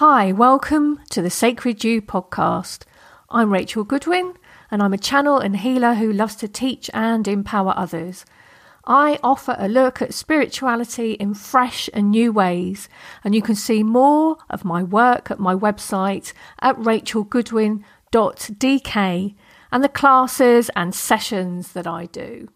Hi, welcome to the Sacred You podcast. I'm Rachel Goodwin, and I'm a channel and healer who loves to teach and empower others. I offer a look at spirituality in fresh and new ways, and you can see more of my work at my website at rachelgoodwin.dk and the classes and sessions that I do.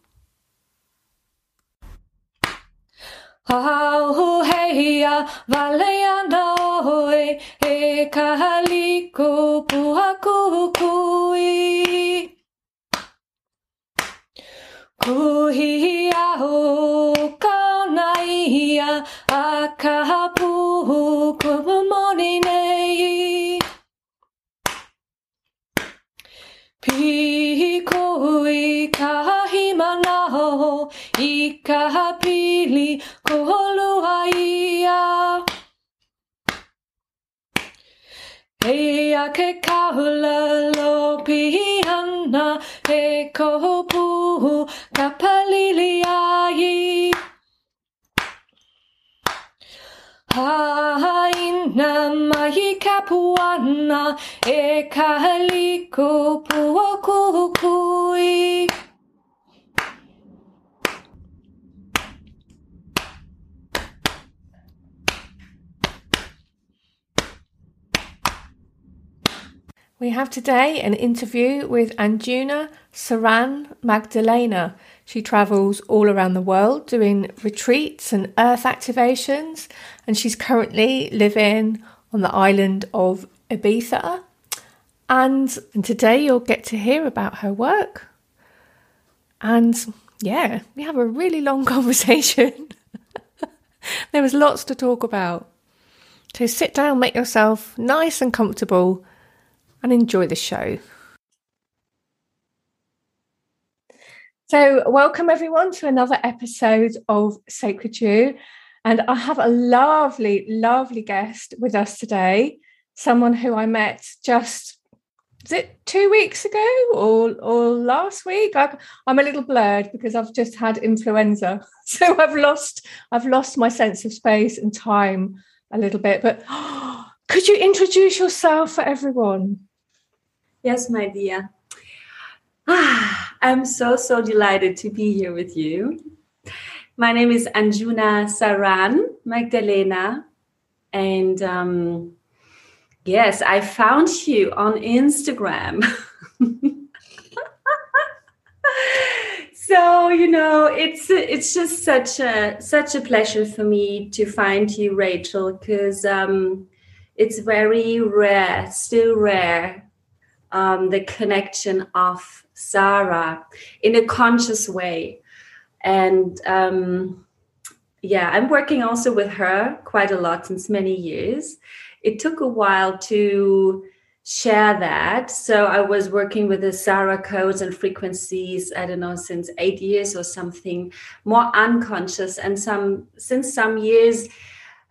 Au heia valeana oe e kahaliko puhaku kui. Kuhia o kaunai a kahapu kumamoni nei. Pikui kahimana ho i kahapili koholuaia. Ea ke kaula lo pihana e kohopu kapalili ai. Haina kapuana e kahaliko. We have today an interview with Anjuna Saran Magdalena. She travels all around the world doing retreats and earth activations, and she's currently living on the island of Ibiza. And, and today you'll get to hear about her work. And yeah, we have a really long conversation. there was lots to talk about. So sit down, make yourself nice and comfortable and enjoy the show. So, welcome everyone to another episode of Sacred You. And I have a lovely, lovely guest with us today. Someone who I met just is it two weeks ago or or last week? I, I'm a little blurred because I've just had influenza, so I've lost I've lost my sense of space and time a little bit. But could you introduce yourself for everyone? Yes, my dear. Ah, I'm so, so delighted to be here with you. My name is Anjuna Saran Magdalena. And um, yes, I found you on Instagram. so you know it's it's just such a such a pleasure for me to find you rachel because um, it's very rare still rare um, the connection of Sarah in a conscious way. And um, yeah, I'm working also with her quite a lot since many years. It took a while to share that. So I was working with the Sarah codes and frequencies, I don't know, since eight years or something, more unconscious. And some since some years,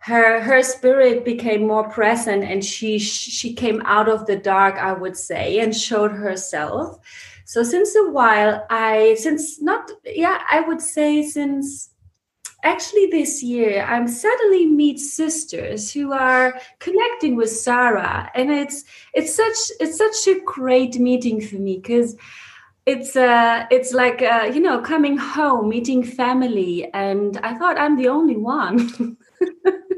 her her spirit became more present and she she came out of the dark i would say and showed herself. So since a while i since not yeah i would say since actually this year i'm suddenly meet sisters who are connecting with sarah. And it's it's such it's such a great meeting for me because it's uh it's like uh, you know coming home meeting family. And i thought i'm the only one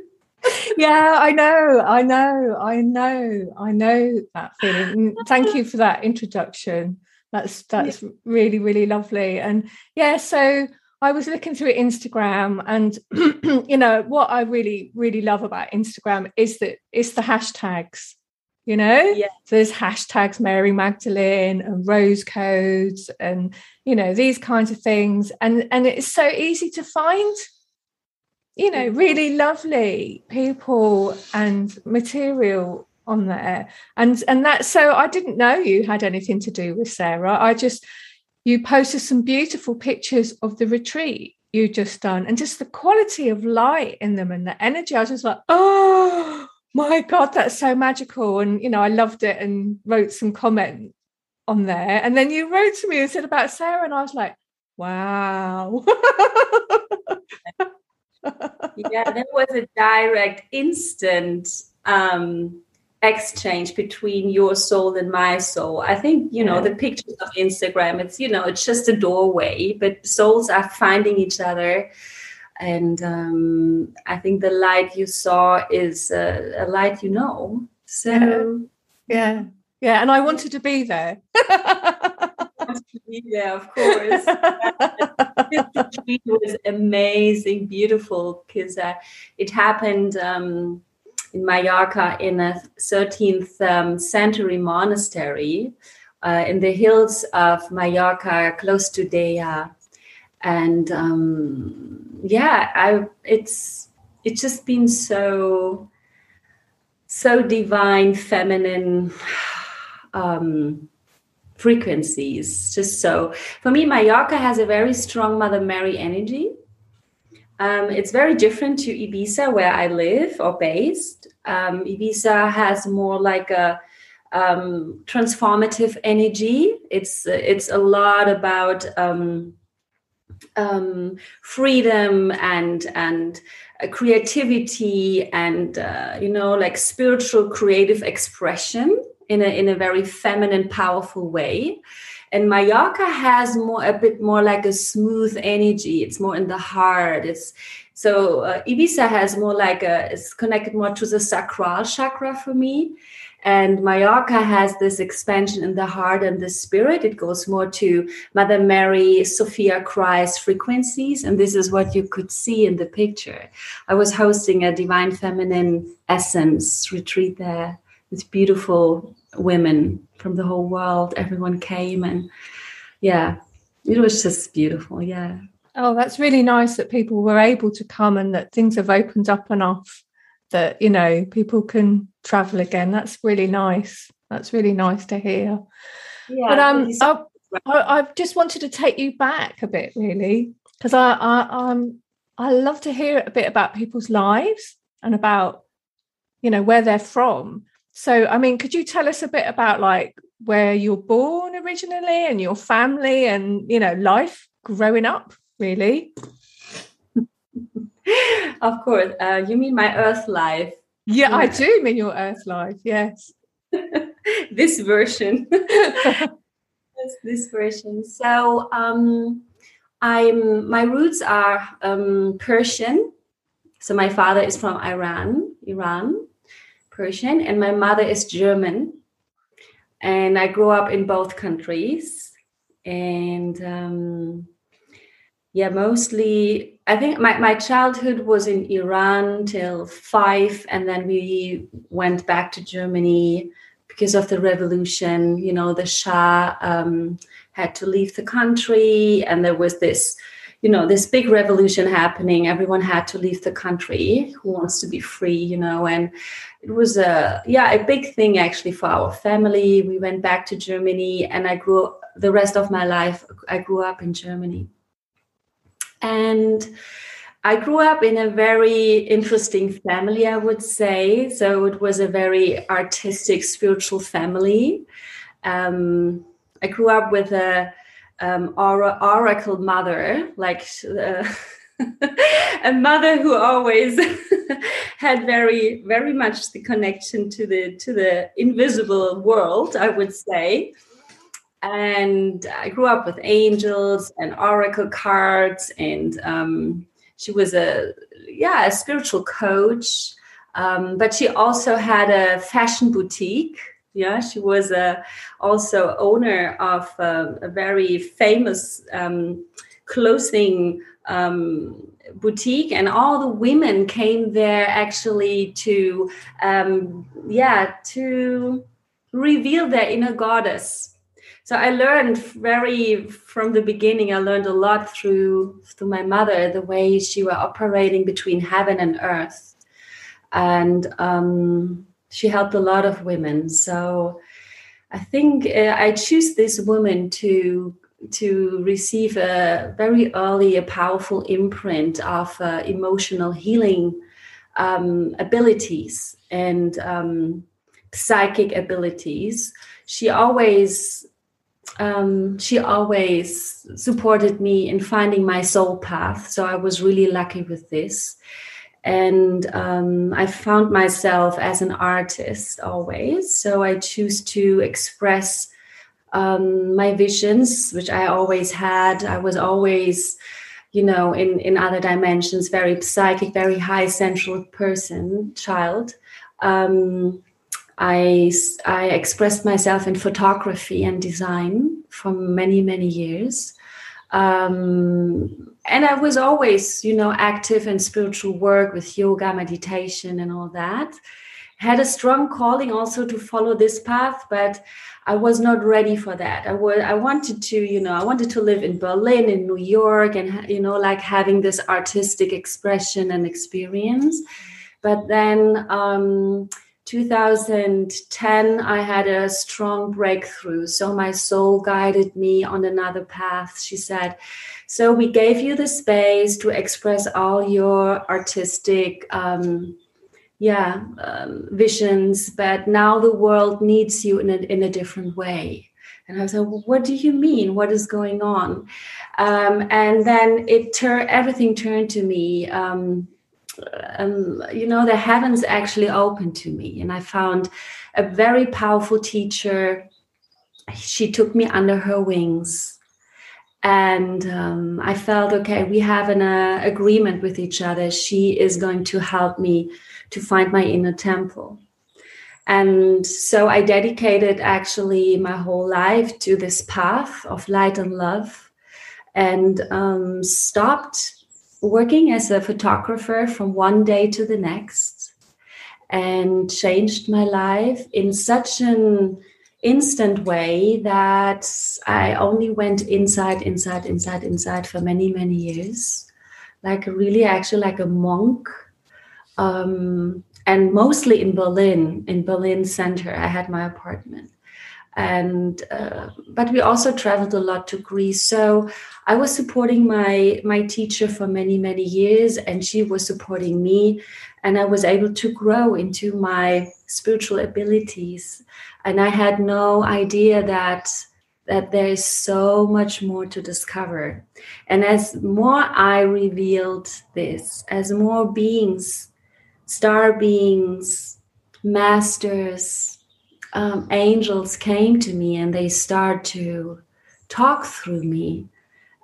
yeah, I know, I know, I know, I know that feeling. Mm, thank you for that introduction. That's that's yeah. really, really lovely. And yeah, so I was looking through Instagram, and you know what I really, really love about Instagram is that it's the hashtags. You know, yeah. So there's hashtags Mary Magdalene and rose codes, and you know these kinds of things, and and it's so easy to find you know, mm. really lovely people and material on there. And and that so I didn't know you had anything to do with Sarah. I just you posted some beautiful pictures of the retreat you just done and just the quality of light in them and the energy. I was just like, oh my God, that's so magical. And you know, I loved it and wrote some comment on there. And then you wrote to me and said about Sarah, and I was like, wow. yeah, there was a direct, instant um, exchange between your soul and my soul. I think, you know, the pictures of Instagram, it's, you know, it's just a doorway, but souls are finding each other. And um, I think the light you saw is a, a light you know. So, yeah. yeah. Yeah. And I wanted to be there. yeah, of course. it was amazing, beautiful, because uh, it happened um, in Mallorca in a 13th um, century monastery uh, in the hills of Mallorca, close to Deià. And um, yeah, I it's it's just been so so divine, feminine um, frequencies. Just so for me, Mallorca has a very strong Mother Mary energy. Um, it's very different to Ibiza, where I live or based. Um, Ibiza has more like a um, transformative energy. It's it's a lot about um, um, freedom and and uh, creativity and uh, you know like spiritual creative expression in a in a very feminine, powerful way. And Mallorca has more a bit more like a smooth energy. It's more in the heart. It's so uh, Ibiza has more like a it's connected more to the sacral chakra for me. And Mallorca has this expansion in the heart and the spirit. It goes more to Mother Mary, Sophia Christ frequencies. And this is what you could see in the picture. I was hosting a Divine Feminine Essence retreat there with beautiful women from the whole world. Everyone came and yeah, it was just beautiful. Yeah. Oh, that's really nice that people were able to come and that things have opened up enough that, you know, people can travel again. That's really nice. That's really nice to hear. Yeah, but um, I, I, I just wanted to take you back a bit, really, because I, I, um, I love to hear a bit about people's lives and about, you know, where they're from. So, I mean, could you tell us a bit about like where you're born originally and your family and, you know, life growing up, really? of course. Uh, you mean my earth life? Yeah, yeah, I do mean your earth life. Yes. this version. this, this version. So, um, I'm my roots are um, Persian. So my father is from Iran, Iran, Persian, and my mother is German. And I grew up in both countries. And um, yeah, mostly, I think my, my childhood was in Iran till five, and then we went back to Germany because of the revolution. You know, the Shah um, had to leave the country, and there was this you know this big revolution happening everyone had to leave the country. Who wants to be free you know? And it was a yeah a big thing actually for our family. We went back to germany and i grew the rest of my life i grew up in germany. And i grew up in a very interesting family i would say. So it was a very artistic spiritual family. Um, i grew up with a um, oracle mother like uh, a mother who always had very very much the connection to the to the invisible world i would say. And i grew up with angels and oracle cards and um, she was a yeah a spiritual coach. Um, but she also had a fashion boutique yeah she was a also owner of a, a very famous um, clothing um, boutique and all the women came there actually to um, yeah to reveal their inner goddess. So i learned very from the beginning i learned a lot through through my mother the way she were operating between heaven and earth. And um, she helped a lot of women. So i think uh, i choose this woman to to receive a very early a powerful imprint of uh, emotional healing um, abilities and um, psychic abilities. She always um, she always supported me in finding my soul path. So i was really lucky with this and um, I found myself as an artist always. So I choose to express um, my visions, which I always had. I was always, you know, in in other dimensions, very psychic, very high central person, child. Um, I I expressed myself in photography and design for many many years. Um, and I was always, you know, active in spiritual work with yoga, meditation, and all that. Had a strong calling also to follow this path, but I was not ready for that. I was, I wanted to, you know, I wanted to live in Berlin, in New York, and you know, like having this artistic expression and experience. But then, um, 2010, I had a strong breakthrough. So my soul guided me on another path. She said, so we gave you the space to express all your artistic, um, yeah, um, visions, but now the world needs you in a, in a different way. And I was like, well, what do you mean? What is going on? Um, and then it turned, everything turned to me. Um, um, you know, the heavens actually opened to me, and I found a very powerful teacher. She took me under her wings and um, i felt okay we have an uh, agreement with each other. She is going to help me to find my inner temple. And so i dedicated actually my whole life to this path of light and love and um, stopped working as a photographer from one day to the next and changed my life in such an instant way that I only went inside, inside, inside, inside for many, many years. Like really, actually, like a monk. Um, and mostly in Berlin, in Berlin center, I had my apartment. And uh, but we also traveled a lot to Greece. So I was supporting my my teacher for many many years, and she was supporting me, and I was able to grow into my spiritual abilities and i had no idea that that there is so much more to discover. And as more i revealed this as more beings star beings masters um, angels came to me and they start to talk through me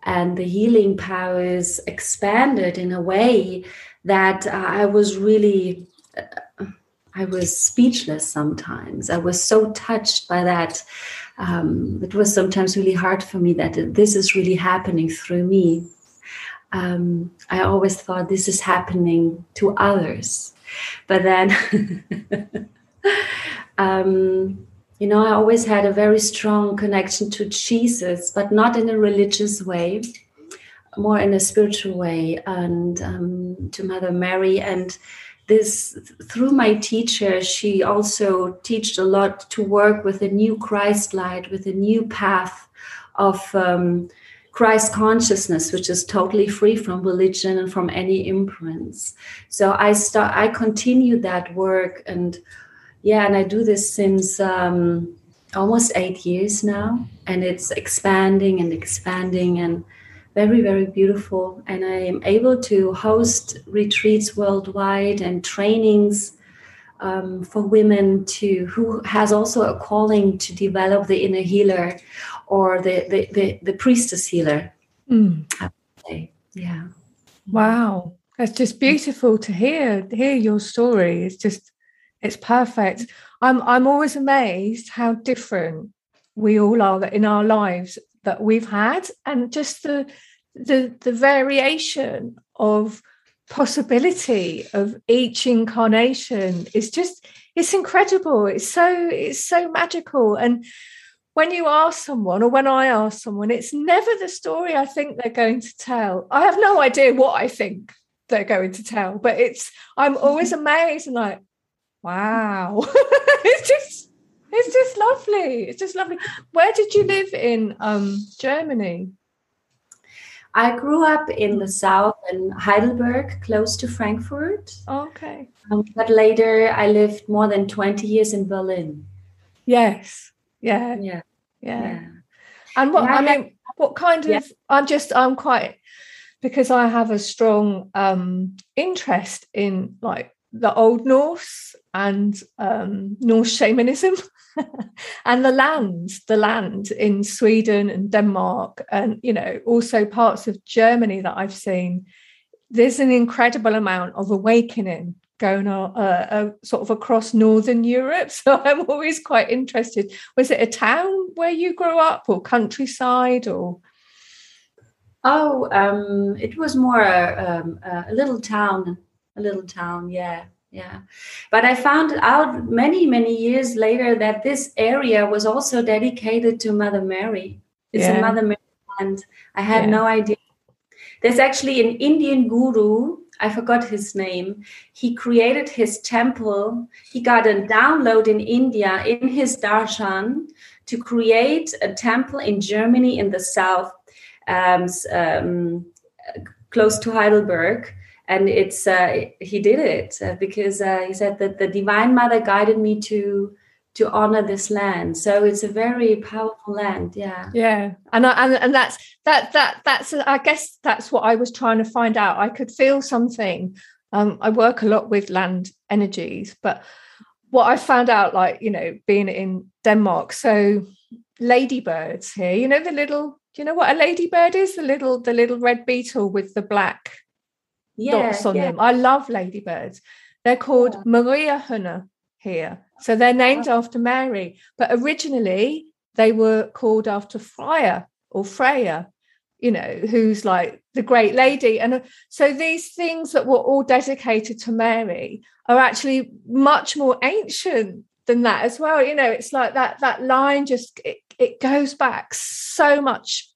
and the healing powers expanded in a way that uh, i was really I was speechless sometimes. I was so touched by that. Um, it was sometimes really hard for me that this is really happening through me. Um, I always thought this is happening to others. But then, um, you know, I always had a very strong connection to Jesus, but not in a religious way, more in a spiritual way, and um, to Mother Mary. And this through my teacher she also taught a lot to work with a new christ light with a new path of um, christ consciousness which is totally free from religion and from any imprints so i start i continue that work and yeah and i do this since um, almost eight years now and it's expanding and expanding and very very beautiful and i am able to host retreats worldwide and trainings um, for women to who has also a calling to develop the inner healer or the the, the, the priestess healer. Mm. yeah. Wow. That's just beautiful to hear hear your story. It's just it's perfect. I'm i'm always amazed how different we all are in our lives that we've had and just the the the variation of possibility of each incarnation is just it's incredible. It's so it's so magical. And when you ask someone or when i ask someone it's never the story i think they're going to tell. I have no idea what i think they're going to tell but it's i'm always amazed and like wow. It's just it's just lovely it's just lovely where did you live in um germany I grew up in the south in Heidelberg, close to Frankfurt. Okay. Um, but later I lived more than 20 years in Berlin. Yes. Yeah. Yeah. Yeah. yeah. And what, I, I mean, what kind of, yeah. I'm just, I'm quite because I have a strong um, interest in like the Old Norse and um, Norse shamanism and the lands, the land in Sweden and Denmark, and you know, also parts of Germany that I've seen. There's an incredible amount of awakening going on uh, uh, sort of across northern Europe. So I'm always quite interested. Was it a town where you grew up, or countryside, or? Oh, um, it was more um, a little town, a little town. Yeah, yeah. But I found out many, many years later that this area was also dedicated to Mother Mary. It's yeah. a Mother Mary land. I had yeah. no idea. There's actually an Indian guru. I forgot his name. He created his temple. He got a download in India in his darshan to create a temple in Germany in the south um, um, close to Heidelberg. And it's uh, he did it uh, because uh, he said that the Divine Mother guided me to to honor this land. So it's a very powerful land. Yeah. Yeah. And I, and and that's that that that's I guess that's what I was trying to find out. I could feel something. Um, I work a lot with land energies, but what I found out, like you know, being in Denmark, so ladybirds here, you know, the little do you know what a ladybird is? The little the little red beetle with the black yeah, dots on yeah. them. I love ladybirds. They're called yeah. Maria Hunna here. So they're named after Mary, but originally they were called after Freya or Freya, you know, who's like the great lady. And uh, so these things that were all dedicated to Mary are actually much more ancient than that as well. You know, it's like that that line just it, it goes back so much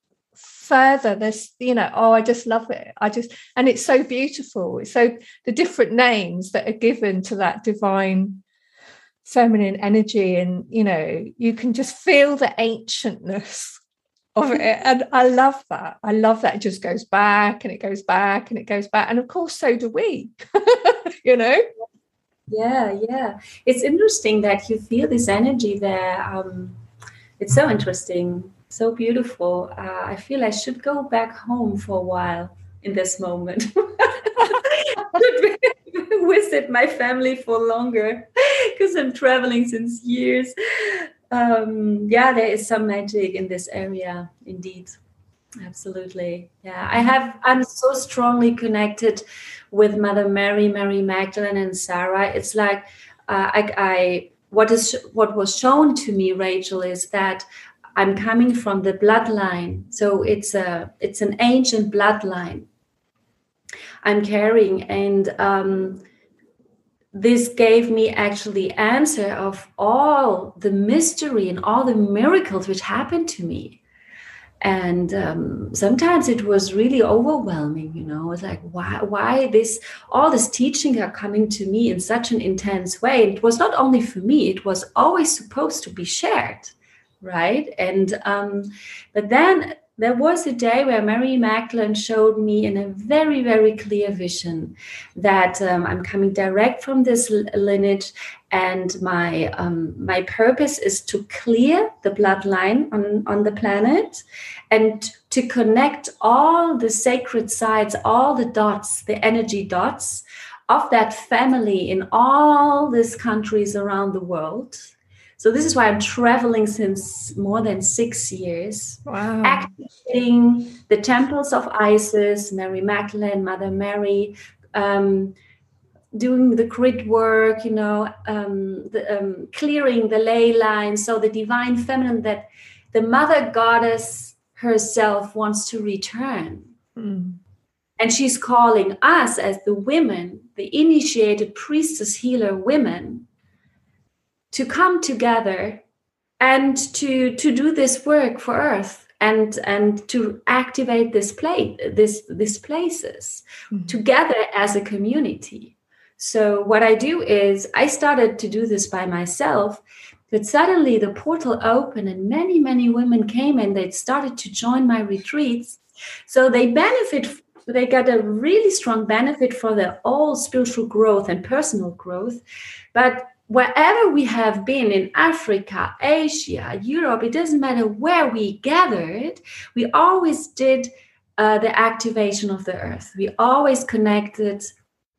further there's you know oh i just love it. I just and it's so beautiful. So the different names that are given to that divine feminine energy and you know you can just feel the ancientness of it. And i love that. I love that it just goes back and it goes back and it goes back. And of course so do we you know? Yeah yeah. It's interesting that you feel this energy there. Um it's so interesting so beautiful. Uh, I feel I should go back home for a while in this moment. visit my family for longer because I'm traveling since years. Um, yeah, there is some magic in this area, indeed. Absolutely. Yeah, I have. I'm so strongly connected with Mother Mary, Mary Magdalene, and Sarah. It's like uh, I, I what is what was shown to me, Rachel, is that I'm coming from the bloodline. So it's a it's an ancient bloodline I'm carrying, and um, this gave me actually answer of all the mystery and all the miracles which happened to me. And um, sometimes it was really overwhelming, you know. It's like, why, why this, all this teaching are coming to me in such an intense way? It was not only for me; it was always supposed to be shared right? And um, but then there was a day where Mary Magdalene showed me in a very, very clear vision that um, I'm coming direct from this lineage, and my um, my purpose is to clear the bloodline on on the planet, and to connect all the sacred sites, all the dots, the energy dots of that family in all these countries around the world so this is why I'm traveling since more than six years, wow. activating the temples of Isis, Mary Magdalene, Mother Mary, um, doing the grid work, you know, um, the, um, clearing the ley lines. So the divine feminine that the mother goddess herself wants to return. Mm. And she's calling us as the women, the initiated priestess healer women, to come together and to to do this work for earth and and to activate this place this these places mm-hmm. together as a community so what i do is i started to do this by myself but suddenly the portal opened and many many women came and they started to join my retreats so they benefit they got a really strong benefit for their all spiritual growth and personal growth but wherever we have been in Africa, Asia, Europe, it doesn't matter where we gathered, we always did uh, the activation of the earth. We always connected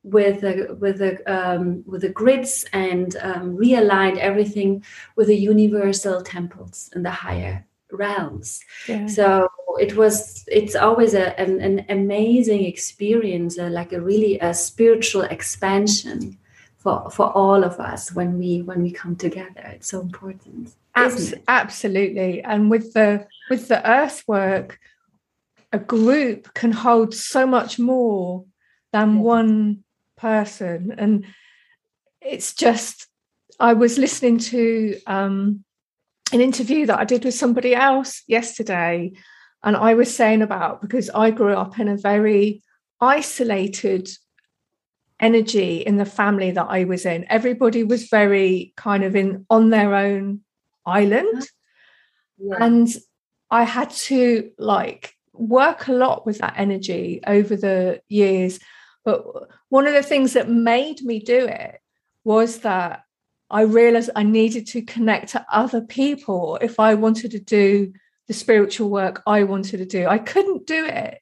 with the with the um, with the grids and um, realigned everything with the universal temples and the higher realms. Yeah. So it was it's always a, an, an amazing experience, uh, like a really a spiritual expansion for for all of us when we when we come together. It's so important. Abs- absolutely, and with the with the earthwork, a group can hold so much more than yeah. one person and it's just i was listening to um, an interview that i did with somebody else yesterday and i was saying about because i grew up in a very isolated energy in the family that i was in everybody was very kind of in on their own island yeah. and i had to like work a lot with that energy over the years but one of the things that made me do it was that I realized I needed to connect to other people if I wanted to do the spiritual work I wanted to do. I couldn't do it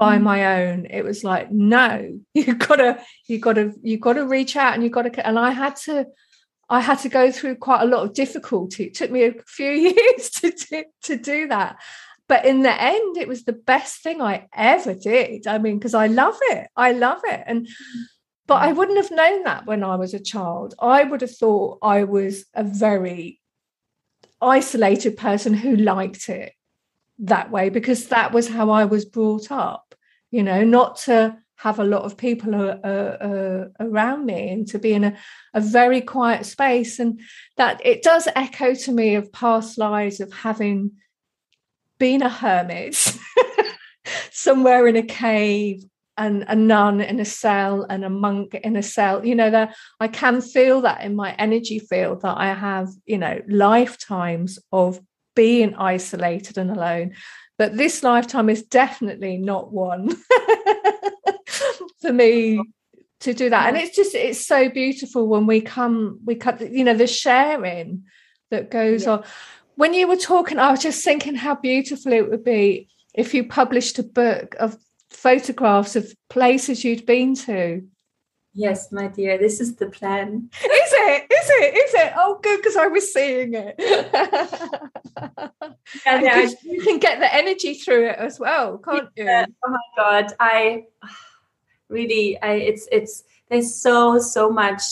by mm. my own. It was like, no, you gotta, you gotta, you gotta reach out and you gotta, and I had to, I had to go through quite a lot of difficulty. It took me a few years to do, to do that. But in the end it was the best thing i ever did. I mean because i love it. I love it. And but i wouldn't have known that when i was a child. I would have thought i was a very isolated person who liked it that way because that was how i was brought up you know not to have a lot of people uh, uh, around me and to be in a, a very quiet space. And that it does echo to me of past lives of having been a hermit somewhere in a cave and a nun in a cell and a monk in a cell. You know that i can feel that in my energy field that i have you know lifetimes of being isolated and alone but this lifetime is definitely not one for me to do that and it's just it's so beautiful when we come we cut you know the sharing that goes yeah. on when you were talking, I was just thinking how beautiful it would be if you published a book of photographs of places you'd been to. Yes, my dear, this is the plan. Is it? Is it? Is it? Oh, good, because I was seeing it. yeah, you can get the energy through it as well, can't you? Yeah. Oh my God, I really, I it's it's there's so so much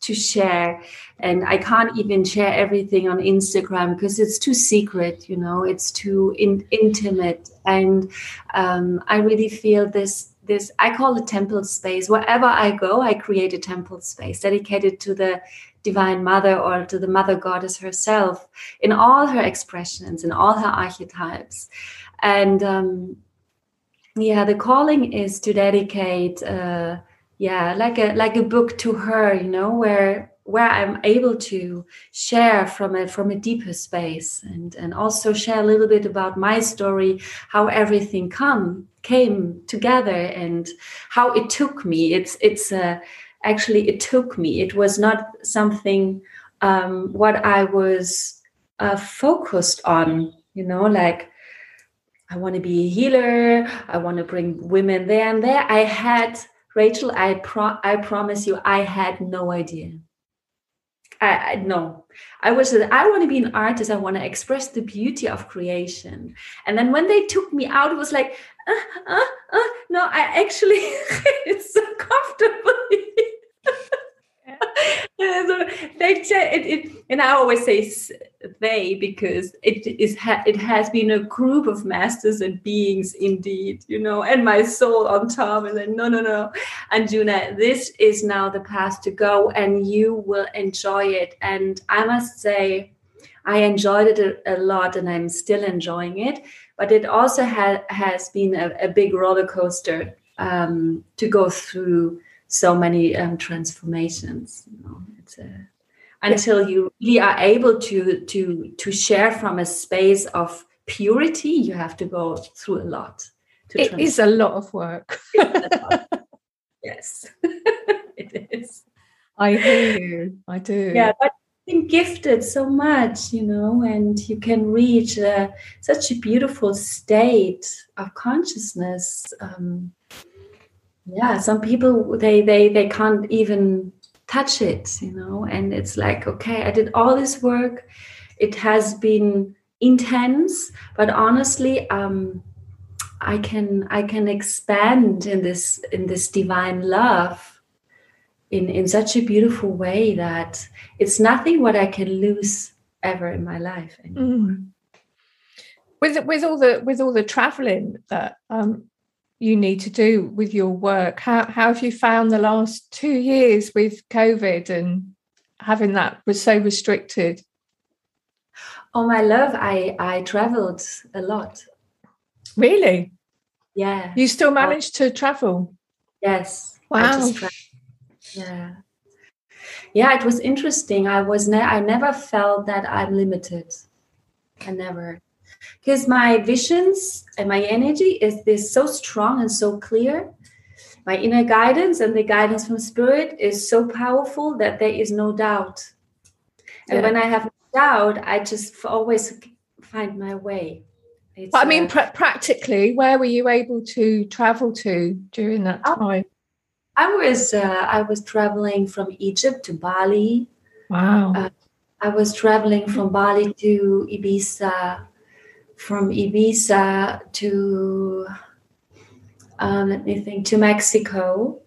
to share and i can't even share everything on instagram because it's too secret you know it's too in, intimate and um, i really feel this this i call it temple space. Wherever i go i create a temple space dedicated to the divine mother or to the mother goddess herself in all her expressions in all her archetypes. And um, yeah the calling is to dedicate uh, yeah like a like a book to her you know where where i'm able to share from a from a deeper space and and also share a little bit about my story how everything come came together and how it took me it's it's uh, actually it took me it was not something um, what i was uh, focused on you know like i want to be a healer i want to bring women there and there i had Rachel, I pro- I promise you, I had no idea. I, I no, I was I want to be an artist. I want to express the beauty of creation. And then when they took me out, it was like, uh, uh, uh, no, I actually it's so comfortable. so they it, it, and I always say they because it is it has been a group of masters and beings indeed, you know, and my soul on top. And then no, no, no, Anjuna, this is now the path to go, and you will enjoy it. And I must say, I enjoyed it a, a lot, and I'm still enjoying it. But it also ha- has been a, a big roller coaster um, to go through so many um, transformations. You know, it's a, until you really are able to to to share from a space of purity, you have to go through a lot. It is a lot of work. yes, it is. I hear you. I do. Yeah, but been gifted so much, you know, and you can reach uh, such a beautiful state of consciousness. Um, yeah, some people they they they can't even touch it, you know, and it's like, okay, I did all this work. It has been intense, but honestly, um, I can I can expand in this in this divine love in in such a beautiful way that it's nothing what I can lose ever in my life mm. With with all the with all the traveling that um, you need to do with your work, how how have you found the last two years with COVID and having that was so restricted? Oh my love, I I traveled a lot. Really? Yeah. You still managed to travel? Yes. Wow. Yeah. Yeah, it was interesting. I was ne- I never felt that I'm limited. I never. Because my visions and my energy is this so strong and so clear. My inner guidance and the guidance from spirit is so powerful that there is no doubt. And yeah. when I have doubt, I just always find my way. I mean, uh, pr- practically, where were you able to travel to during that oh, time? I was uh, I was traveling from Egypt to Bali. Wow. Uh, I was traveling from Bali to Ibiza, from Ibiza to um, let me think to Mexico,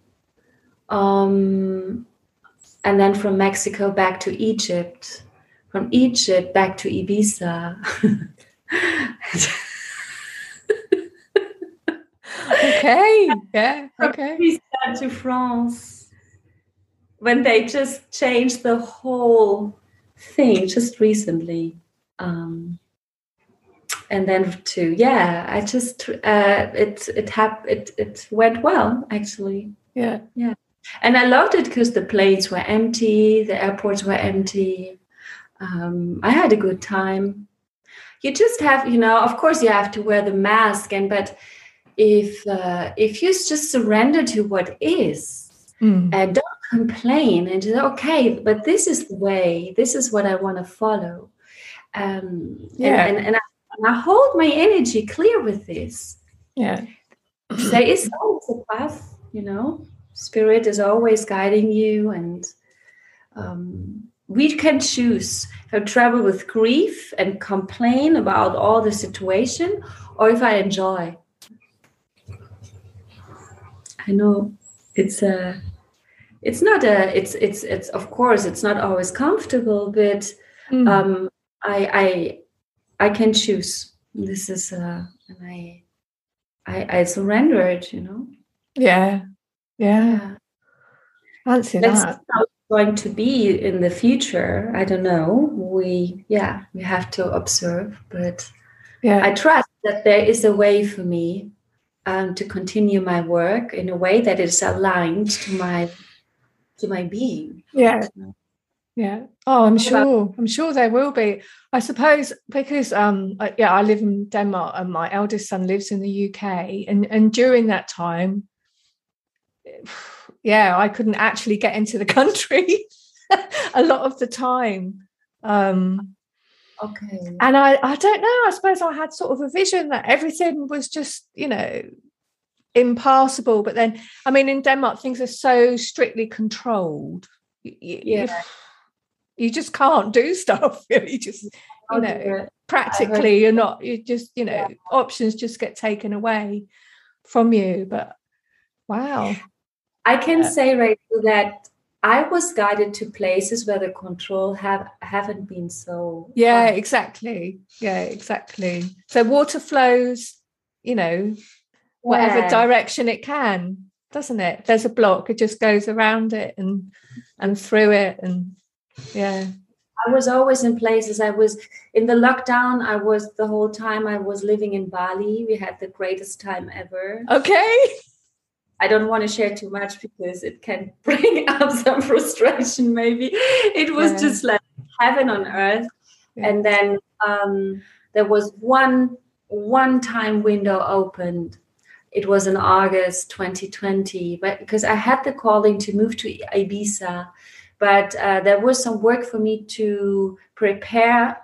um, and then from Mexico back to Egypt, from Egypt back to Ibiza. okay. Yeah. Okay. From to France when they just changed the whole thing just recently. Um, and then to yeah, I just uh, it it hap- it it went well actually. Yeah. Yeah. And I loved it because the planes were empty, the airports were empty. Um, I had a good time you just have you know of course you have to wear the mask and but if uh, if you just surrender to what is mm. and don't complain and just okay but this is the way this is what i want to follow. Um yeah. and, and, and, I, and I hold my energy clear with this. Yeah. There is always a path you know? Spirit is always guiding you and um we can choose I travel with grief and complain about all the situation or if I enjoy. I know it's a it's not a it's it's it's of course it's not always comfortable, but mm. um I I I can choose. This is uh and I I I surrender it, you know. Yeah. Yeah. Fancy that how it's going to be in the future i don't know we yeah we have to observe but yeah i trust that there is a way for me um, to continue my work in a way that is aligned to my to my being. Yeah. Yeah. Oh i'm sure. I'm sure there will be. I suppose because um yeah i live in denmark and my eldest son lives in the uk and and during that time yeah, I couldn't actually get into the country a lot of the time. Um, okay. And I, I don't know. I suppose I had sort of a vision that everything was just, you know, impassable. But then, I mean, in Denmark, things are so strictly controlled. You, yeah. You, you just can't do stuff. You just, you know, practically, you're not. You just, you know, yeah. options just get taken away from you. But wow. I can say right that I was guided to places where the control have haven't been so. Yeah, fun. exactly. Yeah, exactly. So water flows, you know, whatever yeah. direction it can, doesn't it? There's a block, it just goes around it and and through it, and yeah. I was always in places. I was in the lockdown. I was the whole time. I was living in Bali. We had the greatest time ever. Okay. I don't want to share too much because it can bring up some frustration. Maybe it was yeah. just like heaven on earth, yeah. and then um, there was one one time window opened. It was in August 2020, but because I had the calling to move to Ibiza, but uh, there was some work for me to prepare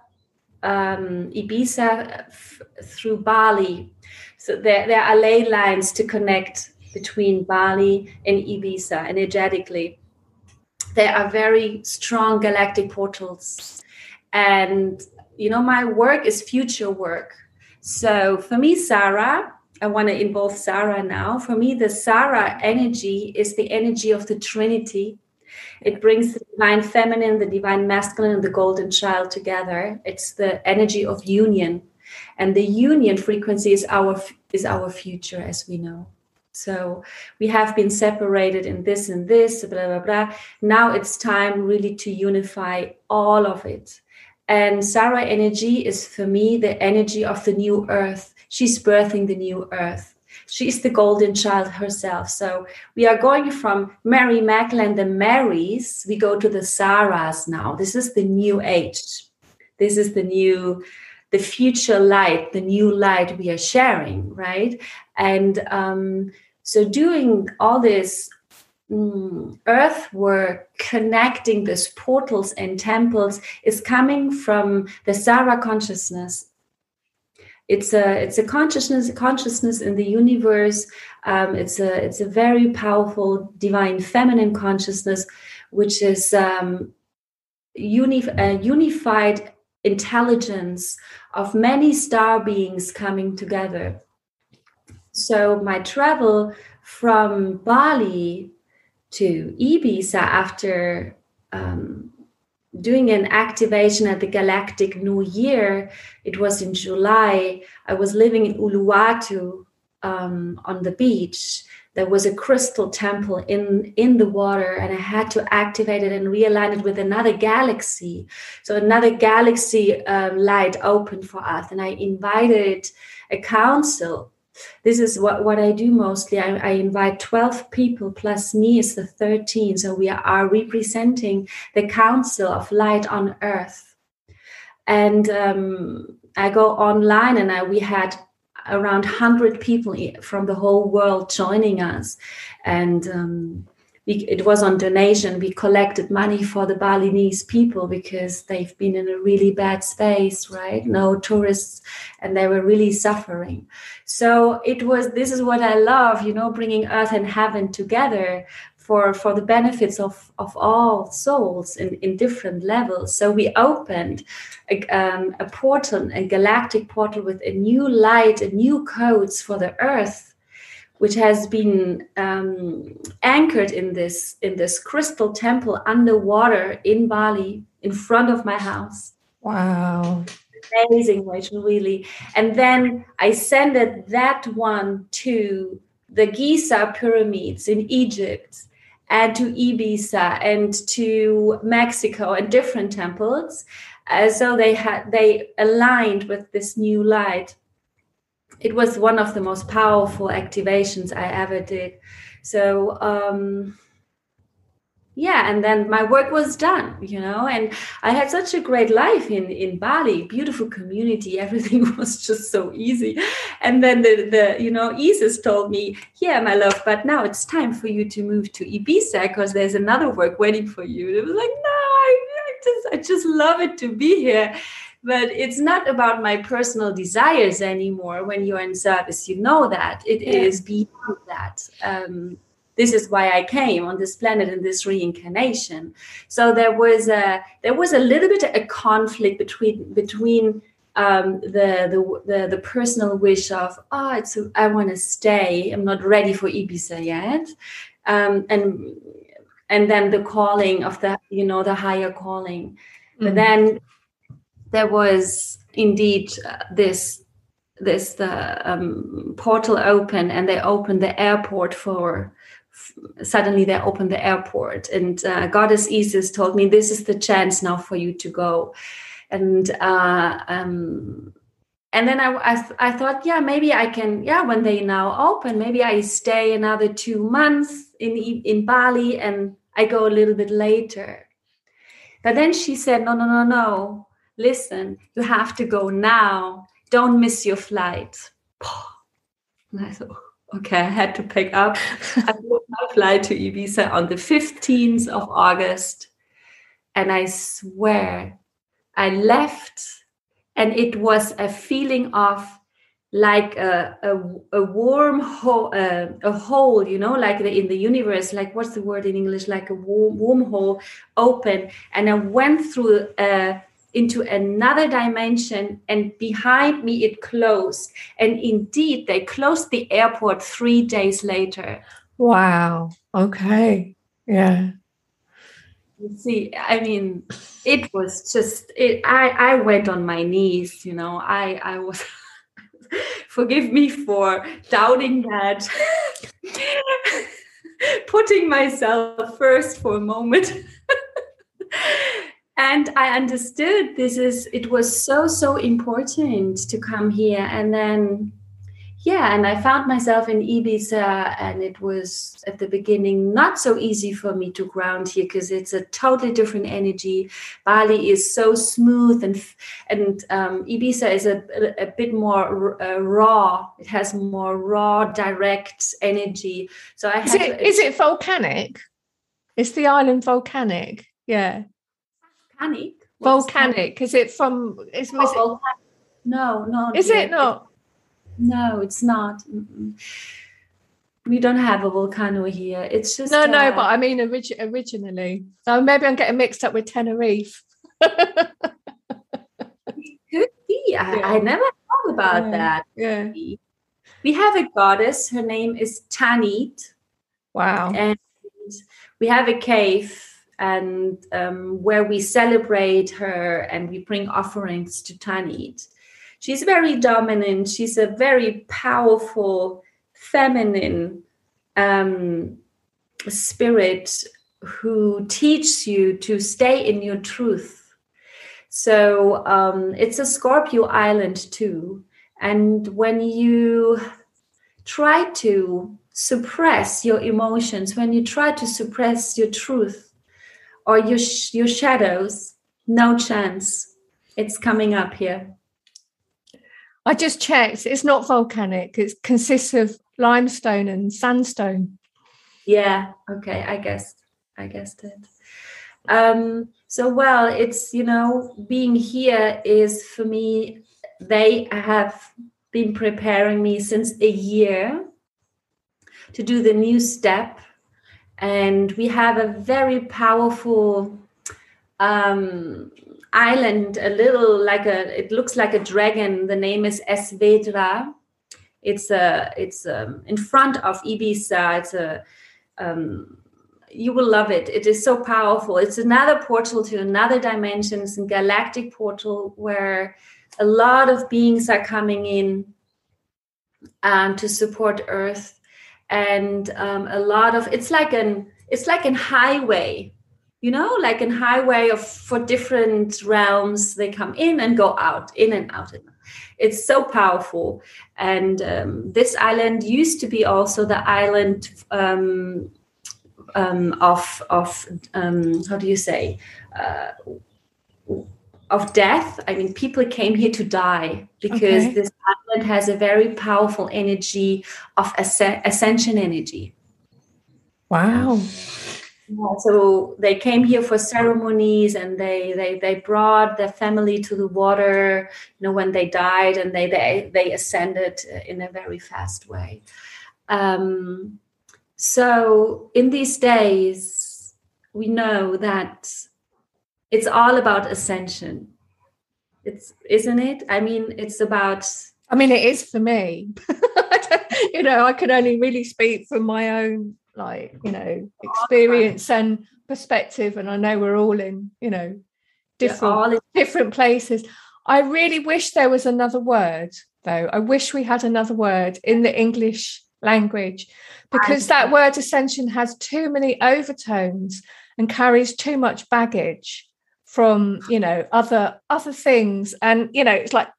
um, Ibiza f- through Bali. So there, there are ley lines to connect between Bali and Ibiza energetically. There are very strong galactic portals. And, you know, my work is future work. So for me, Sarah, I want to involve Sarah now. For me, the Sarah energy is the energy of the Trinity. It brings the divine feminine, the divine masculine, and the golden child together. It's the energy of union. And the union frequency is our is our future, as we know. So we have been separated in this and this, blah, blah, blah. Now it's time really to unify all of it. And Sarah energy is for me the energy of the new earth. She's birthing the new earth. She's the golden child herself. So we are going from Mary Magdalene, the Marys, we go to the Sarahs now. This is the new age. This is the new, the future light, the new light we are sharing, right? And um, so doing all this mm, earthwork connecting these portals and temples is coming from the Sarah consciousness. It's a it's a consciousness consciousness in the universe. Um, it's a it's a very powerful divine feminine consciousness which is um, uni- unified intelligence of many star beings coming together so my travel from bali to ibiza after um, doing an activation at the Galactic New Year. It was in July. I was living in Uluwatu um, on the beach. There was a crystal temple in, in the water, and I had to activate it and realign it with another galaxy. So, another galaxy um, light opened for us, and I invited a council this is what, what I do mostly. I, I invite 12 people plus me is the 13. So we are representing the Council of Light on Earth. And um, I go online and I, we had around 100 people from the whole world joining us. And um, we, it was on donation. We collected money for the Balinese people because they've been in a really bad space, right? No tourists, and they were really suffering. So it was. This is what I love, you know, bringing earth and heaven together for for the benefits of of all souls in in different levels. So we opened a, um, a portal, a galactic portal with a new light, a new codes for the earth which has been um, anchored in this in this crystal temple underwater in Bali, in front of my house. Wow! Amazing, Rachel, really. And then I sent that one to the Giza pyramids in Egypt and to Ibiza and to Mexico and different temples. Uh, so they had they aligned with this new light it was one of the most powerful activations I ever did. So um, yeah, and then my work was done, you know, and I had such a great life in in Bali, beautiful community, everything was just so easy. And then the the you know Isis told me, yeah, my love, but now it's time for you to move to Ibiza because there's another work waiting for you. And it was like, no, I, I just I just love it to be here but it's not about my personal desires anymore when you're in service. You know that. It yeah. is beyond that. Um, this is why i came on this planet in this reincarnation. So there was a there was a little bit of a conflict between between um, the, the the the personal wish of oh it's a, I want to stay. I'm not ready for Ibiza yet. Um, and and then the calling of the you know the higher calling. Mm-hmm. but then there was indeed uh, this this the um, portal open and they opened the airport for suddenly they opened the airport. And uh, goddess isis told me this is the chance now for you to go. And uh, um, and then I, I, I thought yeah maybe i can yeah when they now open maybe i stay another two months in in bali and i go a little bit later. But then she said no no no no listen, you have to go now. Don't miss your flight. And I thought, okay, I had to pick up. I booked my flight to Ibiza on the 15th of August. and I swear I left, and it was a feeling of like a, a, a warm hole, uh, a hole, you know, like the, in the universe, like what's the word in English? Like a warm, warm hole open. And I went through uh, into another dimension and behind me it closed. And indeed, they closed the airport three days later. Wow. Okay. Yeah. You see, I mean, it was just it I I went on my knees, you know. I I was forgive me for doubting that. Putting myself first for a moment. and I understood this is it was so so important to come here and then yeah, and I found myself in Ibiza, and it was at the beginning not so easy for me to ground here because it's a totally different energy. Bali is so smooth, and and um, Ibiza is a, a, a bit more uh, raw. It has more raw, direct energy. So I is it, to, is it volcanic? Is the island volcanic? Yeah, volcanic. Volcanic. Is it from? Is, oh, is it, no, no. Is it not? No, it's not. Mm-mm. We don't have a volcano here. It's just no, uh, no. But I mean, orig- originally. So maybe I'm getting mixed up with Tenerife. could be. I, yeah. I never thought about yeah. that. Yeah. We have a goddess. Her name is Tanit. Wow. And we have a cave and um, where we celebrate her and we bring offerings to Tanit she's very dominant. She's a very powerful, feminine um, spirit who teaches you to stay in your truth. So um, it's a Scorpio island too. And when you try to suppress your emotions, when you try to suppress your truth or your, sh- your shadows, no chance. It's coming up here. I just checked. It's not volcanic. It consists of limestone and sandstone. Yeah. Okay. I guess. I guessed it. Um, so well, it's you know, being here is for me. They have been preparing me since a year to do the new step, and we have a very powerful um, island, a little like a, it looks like a dragon. The name is Es Vedrà. It's a, it's um, in front of Ibiza. It's a, um, you will love it. It is so powerful. It's another portal to another dimension. It's a galactic portal where a lot of beings are coming in um, to support Earth, and um, a lot of it's like an it's like an highway you know like in highway of for different realms. They come in and go out in and out. It's so powerful. And um, this island used to be also the island um, um, of of um, how do you say? Uh, of death. I mean people came here to die because okay. this island has a very powerful energy of ascension energy. Wow. Yeah, so they came here for ceremonies and they, they they brought their family to the water you know when they died and they they, they ascended in a very fast way. Um, so in these days we know that it's all about ascension. It's isn't it? I mean it's about i mean it is for me. You know i can only really speak from my own like you know experience and perspective and i know we're all in you know different in- different places. I really wish there was another word though. I wish we had another word in the english language because that word ascension has too many overtones and carries too much baggage from you know other other things. And you know it's like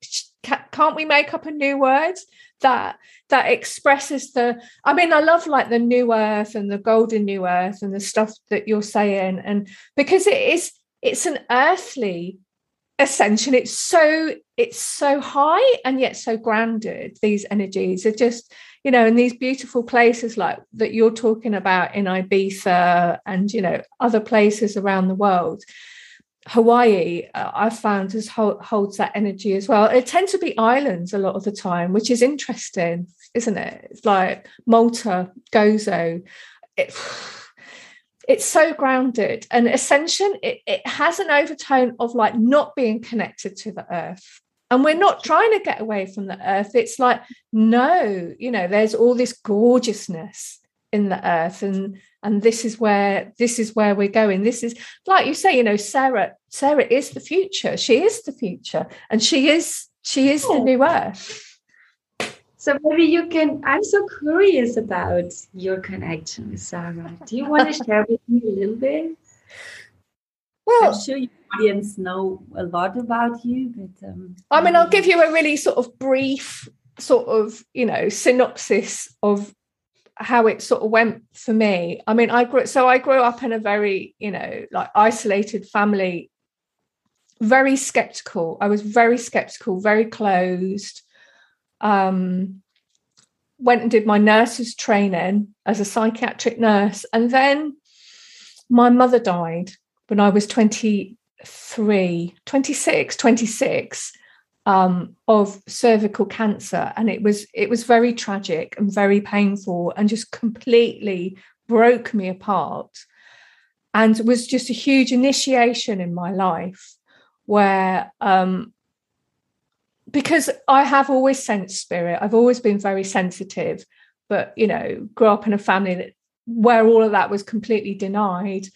can't we make up a new word that that expresses the i mean i love like the new earth and the golden new earth and the stuff that you're saying. And because it is it's an earthly ascension it's so it's so high and yet so grounded these energies are just you know in these beautiful places like that you're talking about in ibiza and you know other places around the world Hawaii, uh, I've found has hold, holds that energy as well. It tends to be islands a lot of the time, which is interesting, isn't it? It's like Malta, Gozo. It, it's so grounded and ascension it, it has an overtone of like not being connected to the earth and we're not trying to get away from the earth it's like no you know there's all this gorgeousness in the earth and and this is where this is where we're going. This is like you say you know sarah sarah is the future. She is the future and she is she is the new earth. So maybe you can i'm so curious about your connection with sarah. Do you want to share with me a little bit? Well i'm sure your audience know a lot about you but um, i mean i'll give you a really sort of brief sort of you know synopsis of how it sort of went for me. I mean, I grew so I grew up in a very, you know, like isolated family, very skeptical. I was very skeptical, very closed. Um, went and did my nurse's training as a psychiatric nurse. And then my mother died when I was 23, 26, 26 um, of cervical cancer, and it was it was very tragic and very painful, and just completely broke me apart, and was just a huge initiation in my life, where um, because I have always sensed spirit, I've always been very sensitive, but you know, grew up in a family that where all of that was completely denied.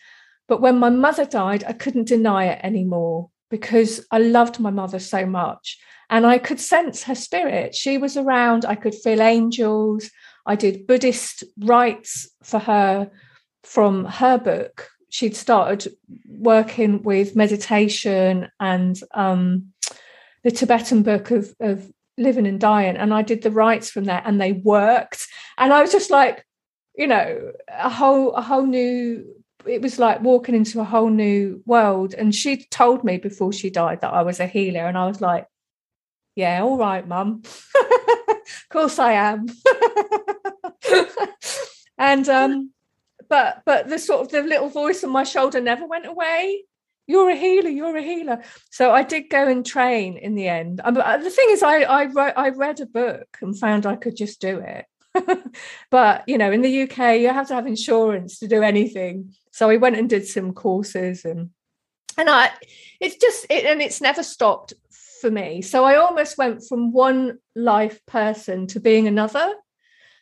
But when my mother died, I couldn't deny it anymore because I loved my mother so much and I could sense her spirit. She was around, I could feel angels. I did Buddhist rites for her from her book. She'd started working with meditation and um, the Tibetan book of, of living and dying. And I did the rites from there and they worked. And I was just like, you know, a whole a whole new it was like walking into a whole new world. And she told me before she died that I was a healer. And I was like, yeah, all right, mum. of course I am. and um, but but the sort of the little voice on my shoulder never went away. You're a healer. You're a healer. So I did go and train in the end. Um, the thing is, I I wrote I read a book and found I could just do it. but you know, in the UK, you have to have insurance to do anything. So I went and did some courses and and I it's just it, and it's never stopped for me. So I almost went from one life person to being another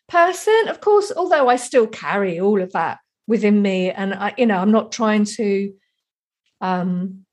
person. Of course, although I still carry all of that within me, and I, you know, I'm not trying to um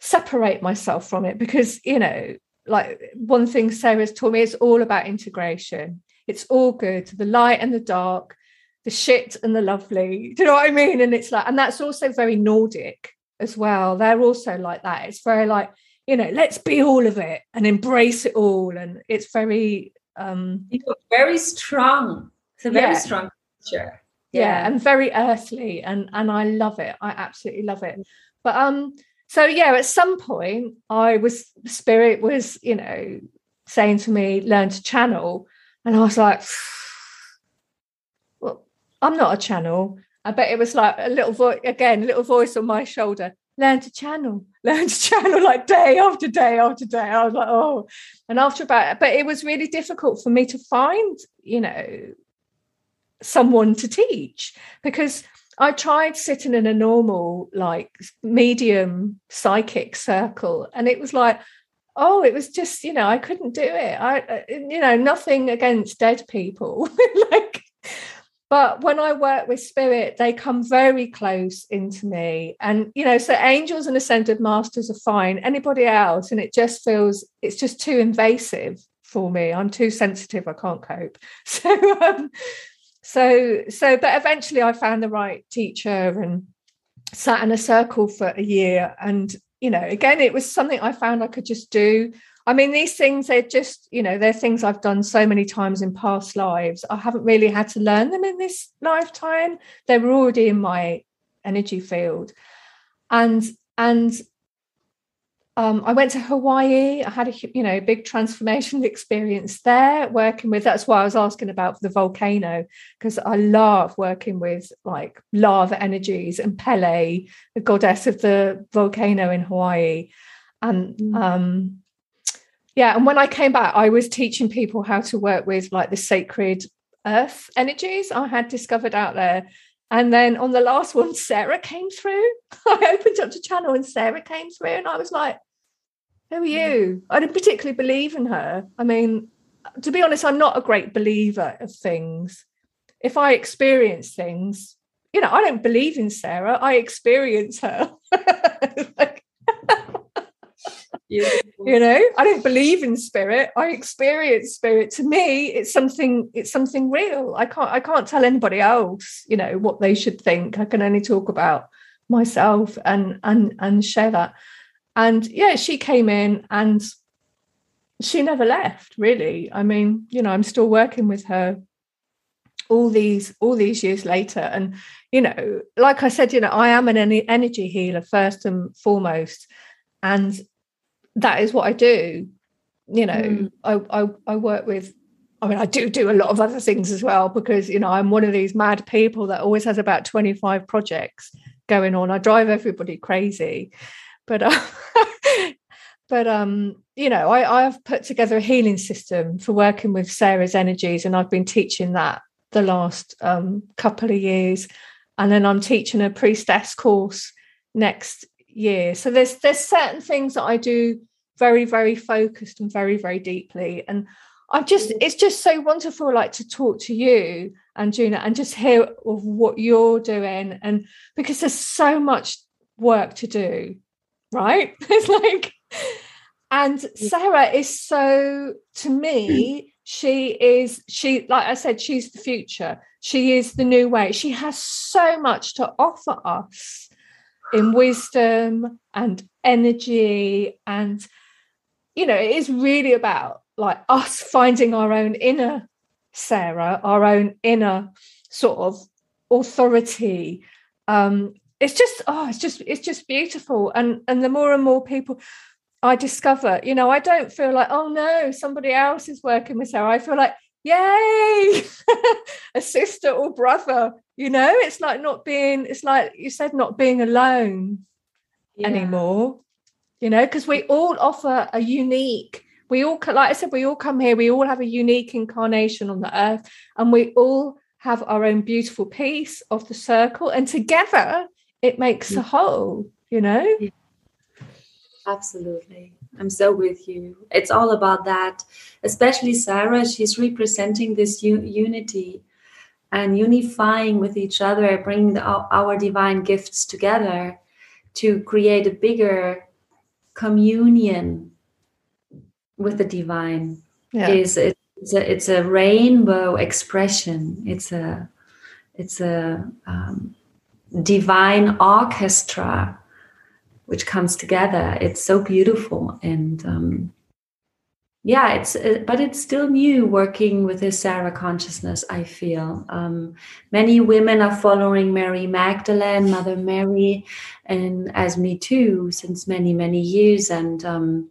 separate myself from it because you know like one thing sarah's taught me it's all about integration it's all good the light and the dark the shit and the lovely. Do you know what I mean? And it's like, and that's also very Nordic as well. They're also like that. It's very like, you know, let's be all of it and embrace it all. And it's very um very strong. It's a very yeah. strong picture. Yeah. yeah, and very earthly. And and I love it. I absolutely love it. But um, so yeah, at some point I was spirit was, you know, saying to me, learn to channel. And I was like, well, I'm not a channel. I bet it was like a little voice again, a little voice on my shoulder. Learn to channel, learn to channel like day after day after day. I was like, oh, and after about, but it was really difficult for me to find, you know, someone to teach because I tried sitting in a normal, like medium psychic circle, and it was like, oh, it was just, you know, I couldn't do it. I, you know, nothing against dead people, like but when I work with spirit, they come very close into me. And, you know, so angels and ascended masters are fine. Anybody else, and it just feels it's just too invasive for me. I'm too sensitive. I can't cope. So, um, so, so, but eventually I found the right teacher and sat in a circle for a year. And, you know, again, it was something I found I could just do. I mean, these things, they're just, you know, they're things I've done so many times in past lives. I haven't really had to learn them in this lifetime. They were already in my energy field. And, and um, I went to Hawaii. I had a you know big transformation experience there, working with. That's why I was asking about the volcano because I love working with like lava energies and Pele, the goddess of the volcano in Hawaii, and mm. um, yeah. And when I came back, I was teaching people how to work with like the sacred earth energies I had discovered out there. And then on the last one, Sarah came through. I opened up the channel and Sarah came through, and I was like, Who are you? I didn't particularly believe in her. I mean, to be honest, I'm not a great believer of things. If I experience things, you know, I don't believe in Sarah, I experience her. like, you know i don't believe in spirit. I experience spirit. To me it's something it's something real. I can't i can't tell anybody else you know what they should think. I can only talk about myself and and and share that. And yeah she came in and she never left really. I mean you know i'm still working with her all these all these years later. And you know like i said you know i am an energy healer first and foremost. And that is what I do. You know, mm. I, I I work with I mean, I do do a lot of other things as well because, you know, I'm one of these mad people that always has about 25 projects going on. I drive everybody crazy. But, uh, but, um, you know, I, I've put together a healing system for working with Sarah's energies, and I've been teaching that the last um, couple of years. And then I'm teaching a priestess course next year. So there's there's certain things that I do very very focused and very very deeply. And i'm just mm. it's just so wonderful like to talk to you and Juna and just hear of what you're doing. And because there's so much work to do right? It's like and sarah is so to me mm. she is she like i said she's the future. She is the new way. She has so much to offer us in wisdom and energy and you know, it is really about like us finding our own inner Sarah, our own inner sort of authority. Um, it's just oh, it's just it's just beautiful. And and the more and more people I discover, you know, I don't feel like, oh no, somebody else is working with Sarah. I feel like, yay, a sister or brother. You know, it's like not being, it's like you said, not being alone yeah. anymore you know, because we all offer a unique, we all, like I said, we all come here, we all have a unique incarnation on the earth, and we all have our own beautiful piece of the circle, and together it makes a whole, you know? Absolutely. I'm so with you. It's all about that. Especially Sarah, she's representing this u- unity and unifying with each other, bringing the, our divine gifts together to create a bigger communion with the divine yeah. is it, it's a it's a rainbow expression it's a it's a um, divine orchestra which comes together it's so beautiful and um, yeah it's uh, but it's still new working with this sarah consciousness i feel. Um, many women are following mary magdalene mother mary and as me too since many many years. And um,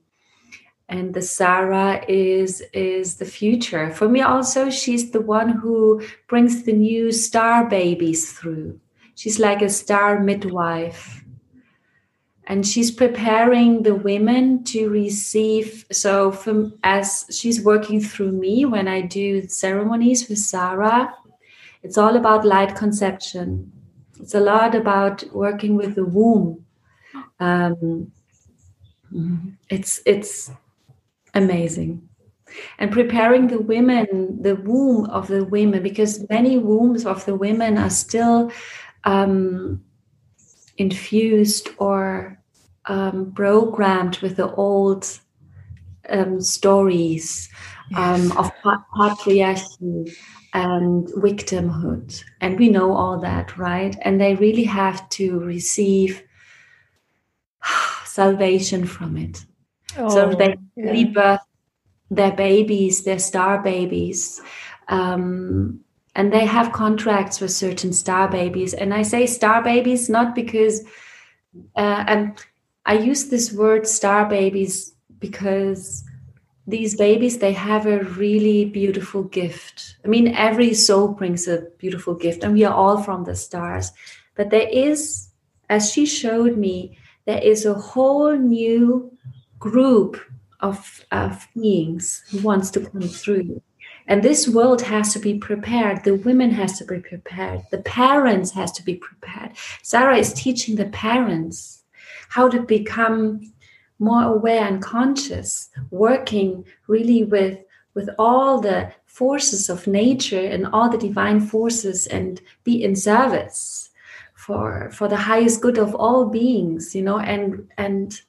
and the sarah is is the future. For me also she's the one who brings the new star babies through. She's like a star midwife and she's preparing the women to receive so from as she's working through me when i do ceremonies with sarah it's all about light conception. It's a lot about working with the womb. Um, it's it's amazing. And preparing the women the womb of the women because many wombs of the women are still um, infused or um, programmed with the old um, stories um, of patriarchy and victimhood. And we know all that, right? And they really have to receive salvation from it. Oh, so they yeah. rebirth their babies, their star babies. Um, and they have contracts with certain star babies. And I say star babies not because, uh, and I use this word star babies because these babies they have a really beautiful gift. I mean every soul brings a beautiful gift and we are all from the stars. But there is as she showed me there is a whole new group of, of beings who wants to come through. And this world has to be prepared. The women has to be prepared. The parents has to be prepared. Sarah is teaching the parents how to become more aware and conscious working really with with all the forces of nature and all the divine forces and be in service for for the highest good of all beings you know and and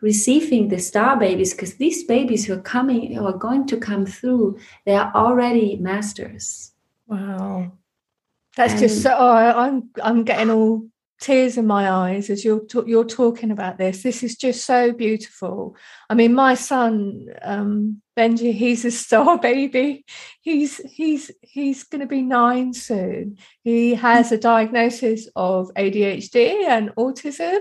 receiving the star babies because these babies who are coming who are going to come through they are already masters. Wow. That's and, just so oh, i'm i'm getting all tears in my eyes as you're you're talking about this. This is just so beautiful. I mean, my son um, Benji, he's a star baby. He's he's he's going to be nine soon. He has a diagnosis of ADHD and autism,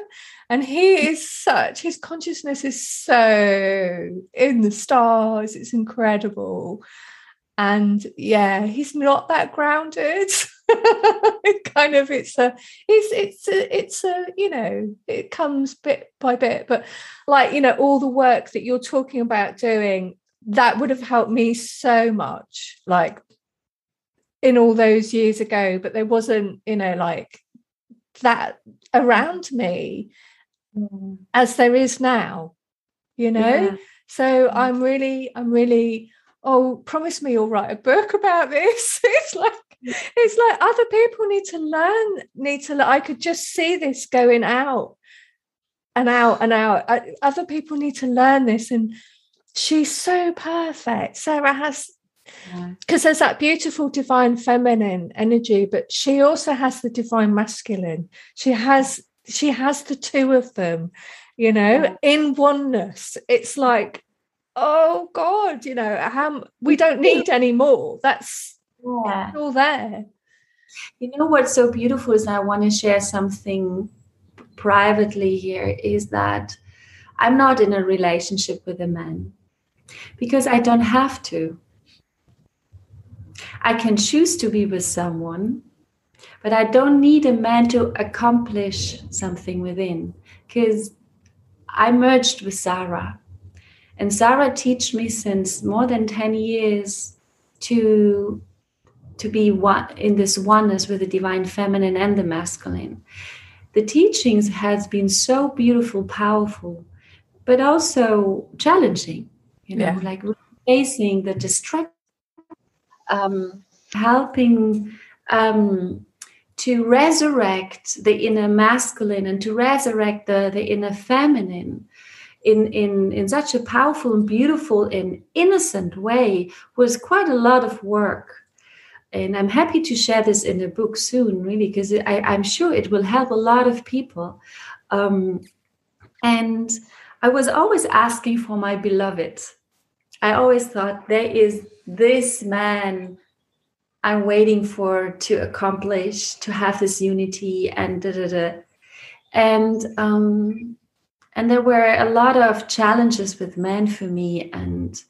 and he is such. His consciousness is so in the stars. It's incredible, and yeah, he's not that grounded. kind of it's a it's it's a it's a you know it comes bit by bit but like you know all the work that you're talking about doing that would have helped me so much like in all those years ago but there wasn't you know like that around me mm. as there is now you know yeah. so mm. i'm really i'm really oh promise me you'll write a book about this it's like it's like other people need to learn need to i could just see this going out and out and out. I, other people need to learn this and she's so perfect. Sarah has because yeah. there's that beautiful divine feminine energy but she also has the divine masculine. She has she has the two of them you know yeah. in oneness. It's like oh god you know how we don't need any more. That's yeah. all there. You know what's so beautiful is I want to share something privately here is that I'm not in a relationship with a man because I don't have to. I can choose to be with someone, but I don't need a man to accomplish something within because I merged with Sarah. And Sarah teach me since more than 10 years to to be one in this oneness with the divine feminine and the masculine. The teachings has been so beautiful, powerful, but also challenging. You know, yeah. like facing the destruction, um, helping um, to resurrect the inner masculine and to resurrect the, the inner feminine in, in, in such a powerful and beautiful and innocent way was quite a lot of work and i'm happy to share this in a book soon really because i'm sure it will help a lot of people. Um, and i was always asking for my beloved. I always thought there is this man i'm waiting for to accomplish to have this unity and da da da. And um, and there were a lot of challenges with men for me and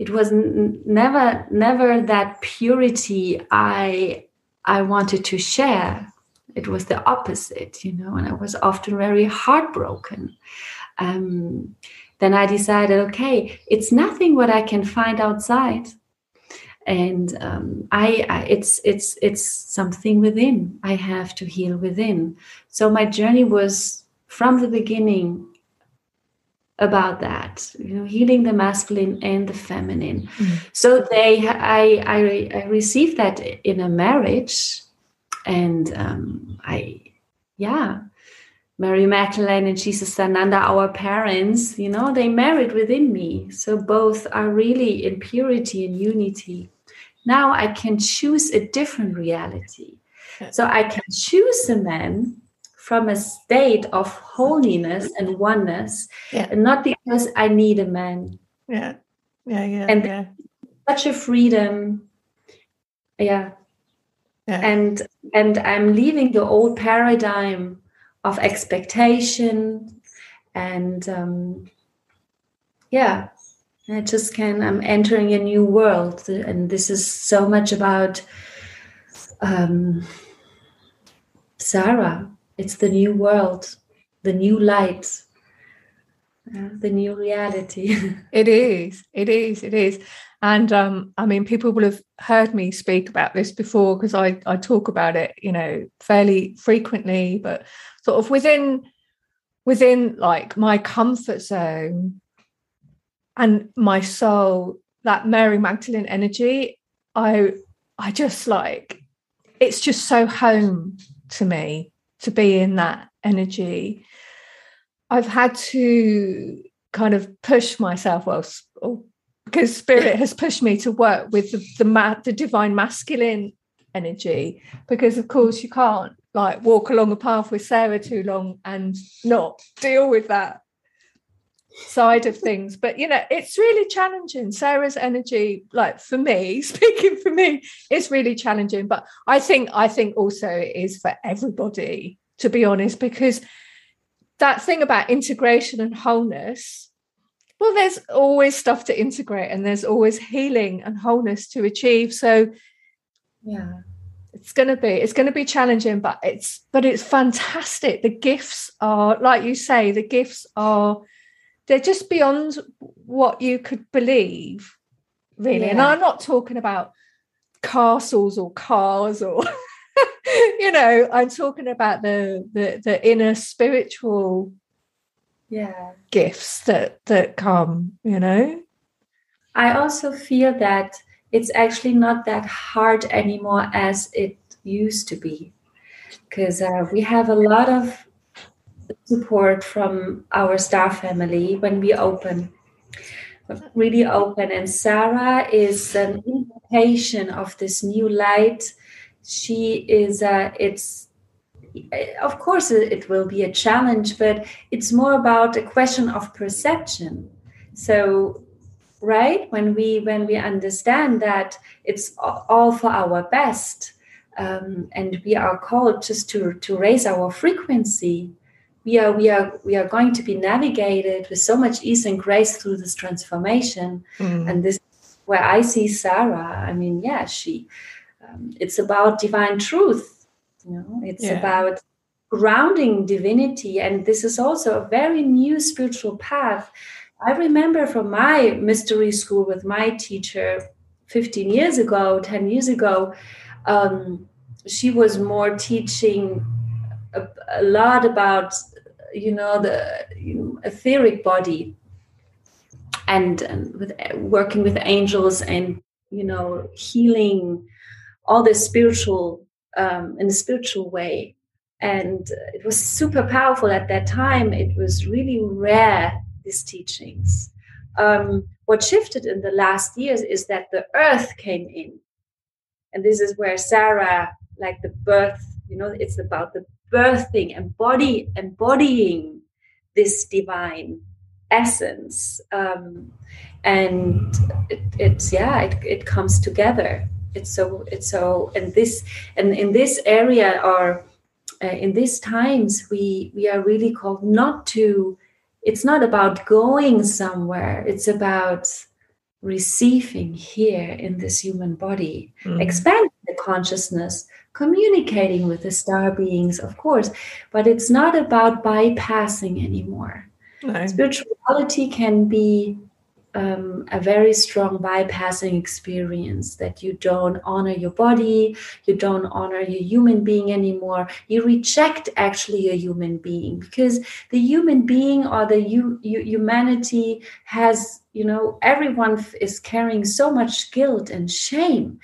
it was n- never never that purity i i wanted to share. It was the opposite you know and i was often very heartbroken. Um, then i decided okay it's nothing what i can find outside. And um, I, I, it's it's it's something within. I have to heal within. So my journey was from the beginning about that you know healing the masculine and the feminine. Mm. so they I, I i received that in a marriage and um i yeah mary magdalene and jesus sananda our parents you know they married within me. So both are really in purity and unity. Now i can choose a different reality. So i can choose a man from a state of holiness and oneness yeah. and not because i need a man yeah yeah yeah and yeah. such a freedom yeah. yeah and and i'm leaving the old paradigm of expectation and um, yeah i just can i'm entering a new world and this is so much about um, sarah it's the new world the new light the new reality. It is it is it is. And um, i mean people will have heard me speak about this before because I, I talk about it you know fairly frequently but sort of within within like my comfort zone and my soul that mary magdalene energy i i just like it's just so home to me to be in that energy. I've had to kind of push myself well because oh, spirit has pushed me to work with the the, ma- the divine masculine energy because of course you can't like walk along a path with Sarah too long and not deal with that side of things. But you know, it's really challenging. Sarah's energy, like for me, speaking for me, it's really challenging. But I think I think also it is for everybody, to be honest, because that thing about integration and wholeness. Well, there's always stuff to integrate and there's always healing and wholeness to achieve. So yeah it's going to be it's going to be challenging but it's but it's fantastic the gifts are like you say the gifts are they're just beyond what you could believe really. Yeah. and i'm not talking about castles or cars or you know i'm talking about the the, the inner spiritual yeah. gifts that that come you know? I also feel that it's actually not that hard anymore as it used to be. Because uh, we have a lot of support from our star family when we open. Really open. And sarah is an invitation of this new light. She is uh, it's of course it will be a challenge but it's more about a question of perception. So right when we when we understand that it's all for our best um, and we are called just to to raise our frequency we are we are we are going to be navigated with so much ease and grace through this transformation. Mm. and this where i see sarah. I mean yeah she um, it's about divine truth you know? It's yeah. about grounding divinity. And this is also a very new spiritual path. I remember from my mystery school with my teacher 15 years ago, 10 years ago, um, she was more teaching a, a, lot about, you know, the you know, etheric body and, and with working with angels and, you know, healing all the spiritual, um, in a spiritual way. And it was super powerful at that time. It was really rare these teachings. Um, what shifted in the last years is that the earth came in. And this is where Sarah, like the birth, you know, it's about the birthing, embody, embodying this divine essence. Um, and it, it's, yeah, it, it comes together. It's so, it's so, and this, and in this area or uh, in these times, we, we are really called not to it's not about going somewhere it's about receiving here in this human body mm. expanding the consciousness communicating with the star beings of course but it's not about bypassing anymore no. spirituality can be um, a very strong bypassing experience that you don't honor your body, you don't honor your human being anymore. You reject actually a human being because the human being or the you, you, humanity has, you know, everyone is carrying so much guilt and shame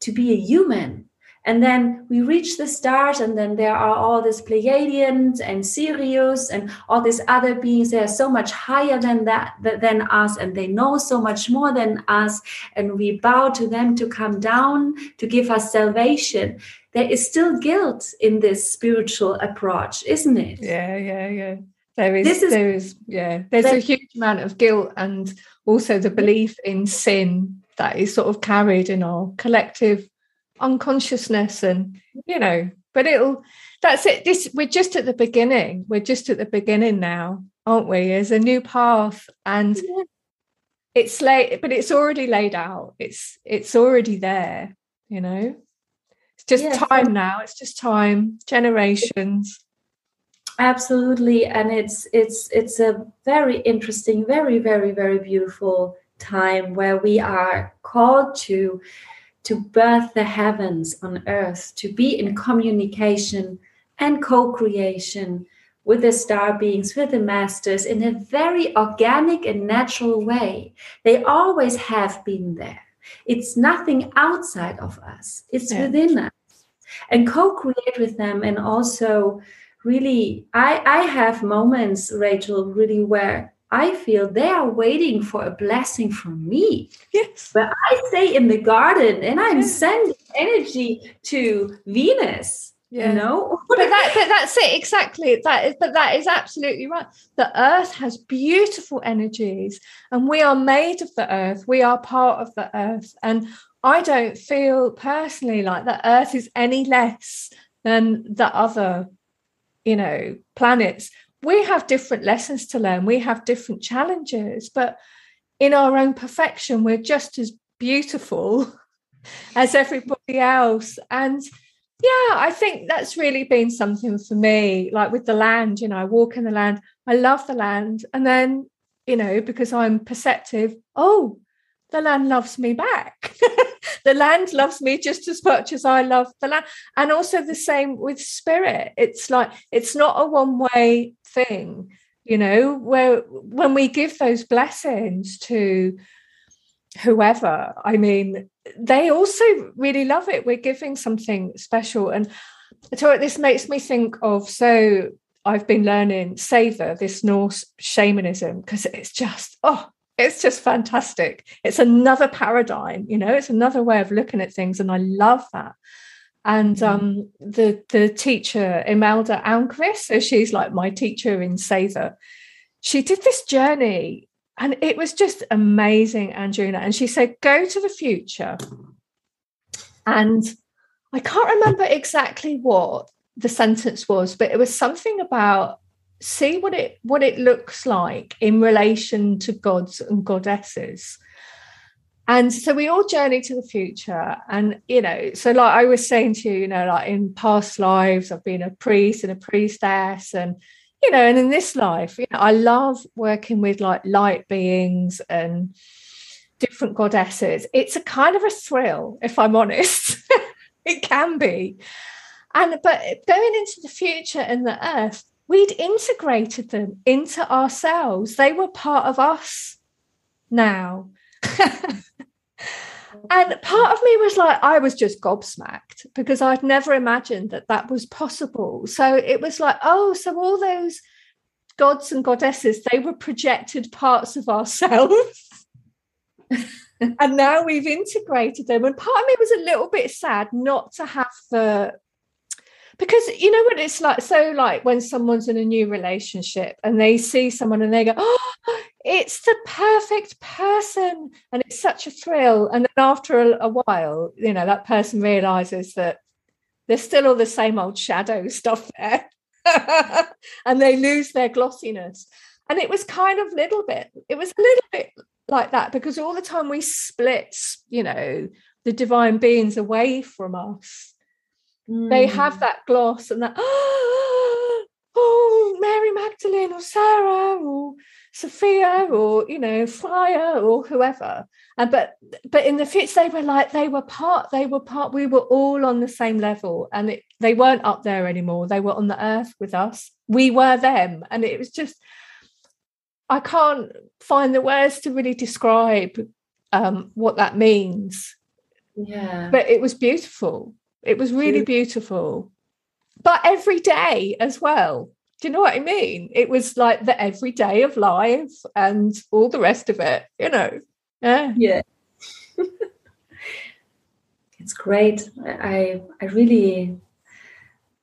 to be a human and then we reach the stars, and then there are all these Pleiadians and Sirius and all these other beings. They are so much higher than that than us, and they know so much more than us. And we bow to them to come down to give us salvation. There is still guilt in this spiritual approach, isn't it? Yeah, yeah, yeah. There is, is there is, yeah. There's a huge amount of guilt and also the belief in sin that is sort of carried in our collective unconsciousness and you know but it'll that's it this we're just at the beginning we're just at the beginning now aren't we? As a new path, and Yeah. it's late, but it's already laid out. It's it's already there. You know, it's just Yes, time and- now. It's just time, generations. absolutely and it's it's it's a very interesting very very very beautiful time where we are called to to birth the heavens on earth to be in communication and co-creation with the star beings with the masters in a very organic and natural way. They always have been there. It's nothing outside of us. It's Yeah. within us. And co-create with them and also really i i have moments rachel really where i feel they are waiting for a blessing from me. Yes. but i stay in the garden and i'm Yeah. sending energy to venus Yeah. you know? But that but that's it exactly. That is but that is absolutely right. The earth has beautiful energies and we are made of the earth. We are part of the earth. And i don't feel personally like the earth is any less than the other you know planets we have different lessons to learn we have different challenges but in our own perfection we're just as beautiful as everybody else and yeah, I think that's really been something for me. Like with the land, you know, I walk in the land, I love the land. And then, you know, because I'm perceptive, oh, the land loves me back. the land loves me just as much as I love the land. And also the same with spirit. It's like, it's not a one way thing, you know, where when we give those blessings to whoever, I mean, they also really love it. We're giving something special. And so this makes me think of so I've been learning Savor, this Norse shamanism, because it's just, oh, it's just fantastic. It's another paradigm, you know, it's another way of looking at things. And I love that. And um, the the teacher, Imelda Almqvist, so she's like my teacher in Savor, she did this journey and it was just amazing, Andrina. And she said, go to the future. And I can't remember exactly what the sentence was, but it was something about see what it what it looks like in relation to gods and goddesses. And so we all journey to the future. And, you know, so like I was saying to you, you know, like in past lives, I've been a priest and a priestess and you know, and in this life, you know, I love working with like light beings and different goddesses. It's a kind of a thrill, if I'm honest. it can be. And but going into the future and the earth, we'd integrated them into ourselves. They were part of us now. and part of me was like, I was just gobsmacked because I'd never imagined that that was possible. So it was like, oh, so all those gods and goddesses, they were projected parts of ourselves. and now we've integrated them. And part of me was a little bit sad not to have the because you know what it's like so like when someone's in a new relationship and they see someone and they go oh it's the perfect person and it's such a thrill and then after a, a while you know that person realizes that there's still all the same old shadow stuff there and they lose their glossiness. And it was kind of little bit it was a little bit like that because all the time we split you know the divine beings away from us they have that gloss and that oh mary magdalene or sarah or sophia or you know Freya or whoever. And but but in the future they were like they were part they were part we were all on the same level and it, they weren't up there anymore. They were on the earth with us. We were them. And it was just i can't find the words to really describe um, what that means. Yeah. But it was beautiful it was really beautiful. But every day as well. Do you know what I mean? It was like the everyday of life and all the rest of it, you know. Yeah. Yeah. it's great. I I really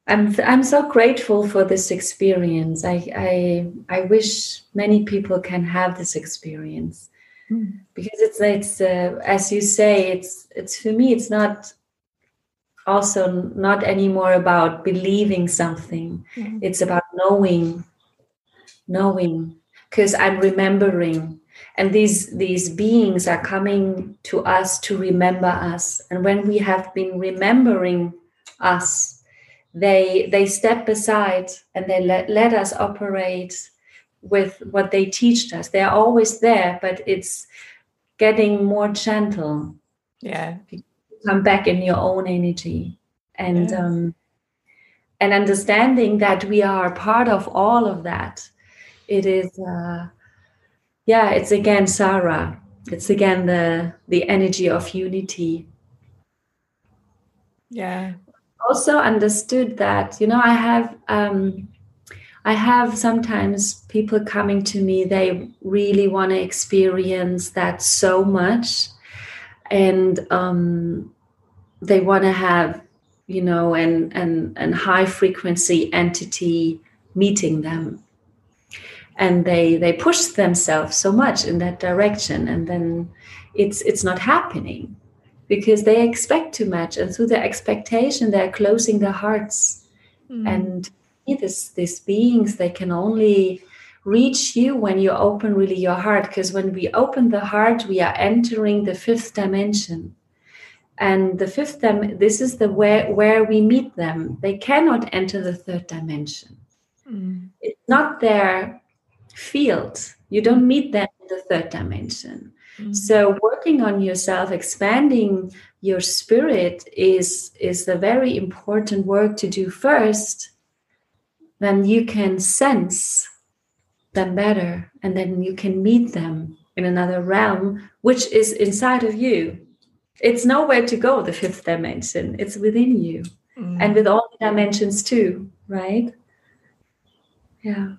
I'm I'm so grateful for this experience. I I I wish many people can have this experience. Mm. Because it's it's uh, as you say it's it's for me it's not also not anymore about believing something. Mhm. it's about knowing knowing because i'm remembering. And these these beings are coming to us to remember us. And when we have been remembering us they they step aside and they let, let us operate with what they teach us. They're always there but it's getting more gentle. Yeah come back in your own energy. And yeah. um and understanding that we are part of all of that it is uh yeah it's again sarah. It's again the the energy of unity. Yeah. Also understood that you know i have um i have sometimes people coming to me they really want to experience that so much. And um they want to have you know and and and high frequency entity meeting them. And they they push themselves so much in that direction and then it's it's not happening because they expect too much and through their expectation they're closing their hearts. Mm. and this these beings they can only reach you when you open really your heart because when we open the heart we are entering the fifth dimension and the fifth them this is the where where we meet them they cannot enter the third dimension mm. it's not their field you don't meet them in the third dimension Mm-hmm. So working on yourself, expanding your spirit is is a very important work to do first. Then you can sense them better, and then you can meet them in another realm, which is inside of you. It's nowhere to go, the fifth dimension. It's within you. Mm. And with all the dimensions too, right? Yeah.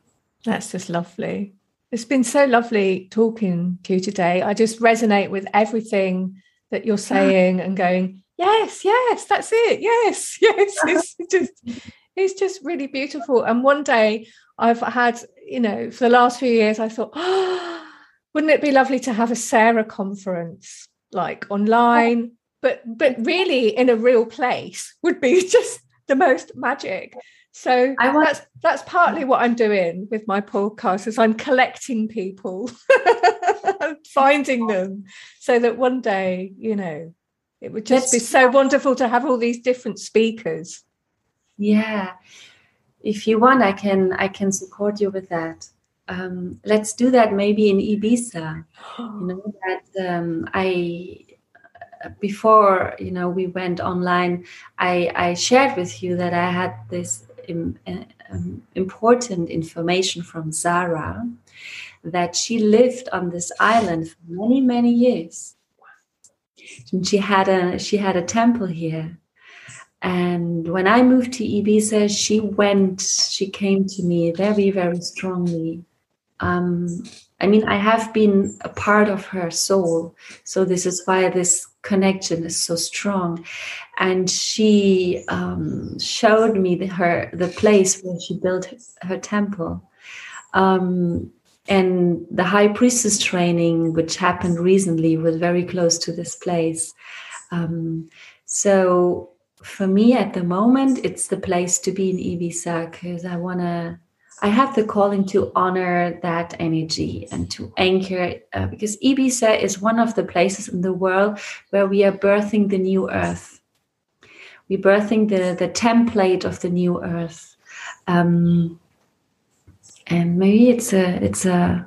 That's just lovely. It's been so lovely talking to you today. I just resonate with everything that you're saying and going, yes, yes, that's it. Yes, yes. It's just it's just really beautiful. And one day I've had, you know, for the last few years, I thought, oh, wouldn't it be lovely to have a Sarah conference like oh. online? But but really in a real place would be just the most magic. So want, that's that's partly what I'm doing with my podcast is I'm collecting people, finding oh. them, so that one day, you know, it would just be so wonderful to have all these different speakers. Yeah, if you want, I can I can support you with that. Um, let's do that maybe in Ibiza. you know that um, I before you know we went online i i shared with you that i had this um, important information from Sarah that she lived on this island for many many years. And she had a she had a temple here. And when I moved to Ibiza, she went, she came to me very, very strongly. Um, I mean, I have been a part of her soul. So this is why this connection is so strong. And she um, showed me the, her the place where she built her temple. Um, and the high priestess training which happened recently was very close to this place. Um, so for me at the moment it's the place to be in ibiza because i want to I have the calling to honor that energy and to anchor uh, because Ibiza is one of the places in the world where we are birthing the new earth. We're birthing the, the template of the new earth. Um, and maybe it's a it's a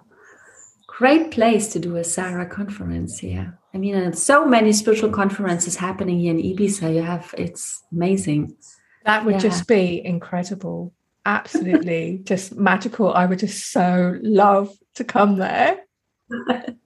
great place to do a Sarah conference here. I mean, so many spiritual conferences happening here in Ibiza. You have it's amazing. That would yeah. just be incredible absolutely just magical. I would just so love to come there. and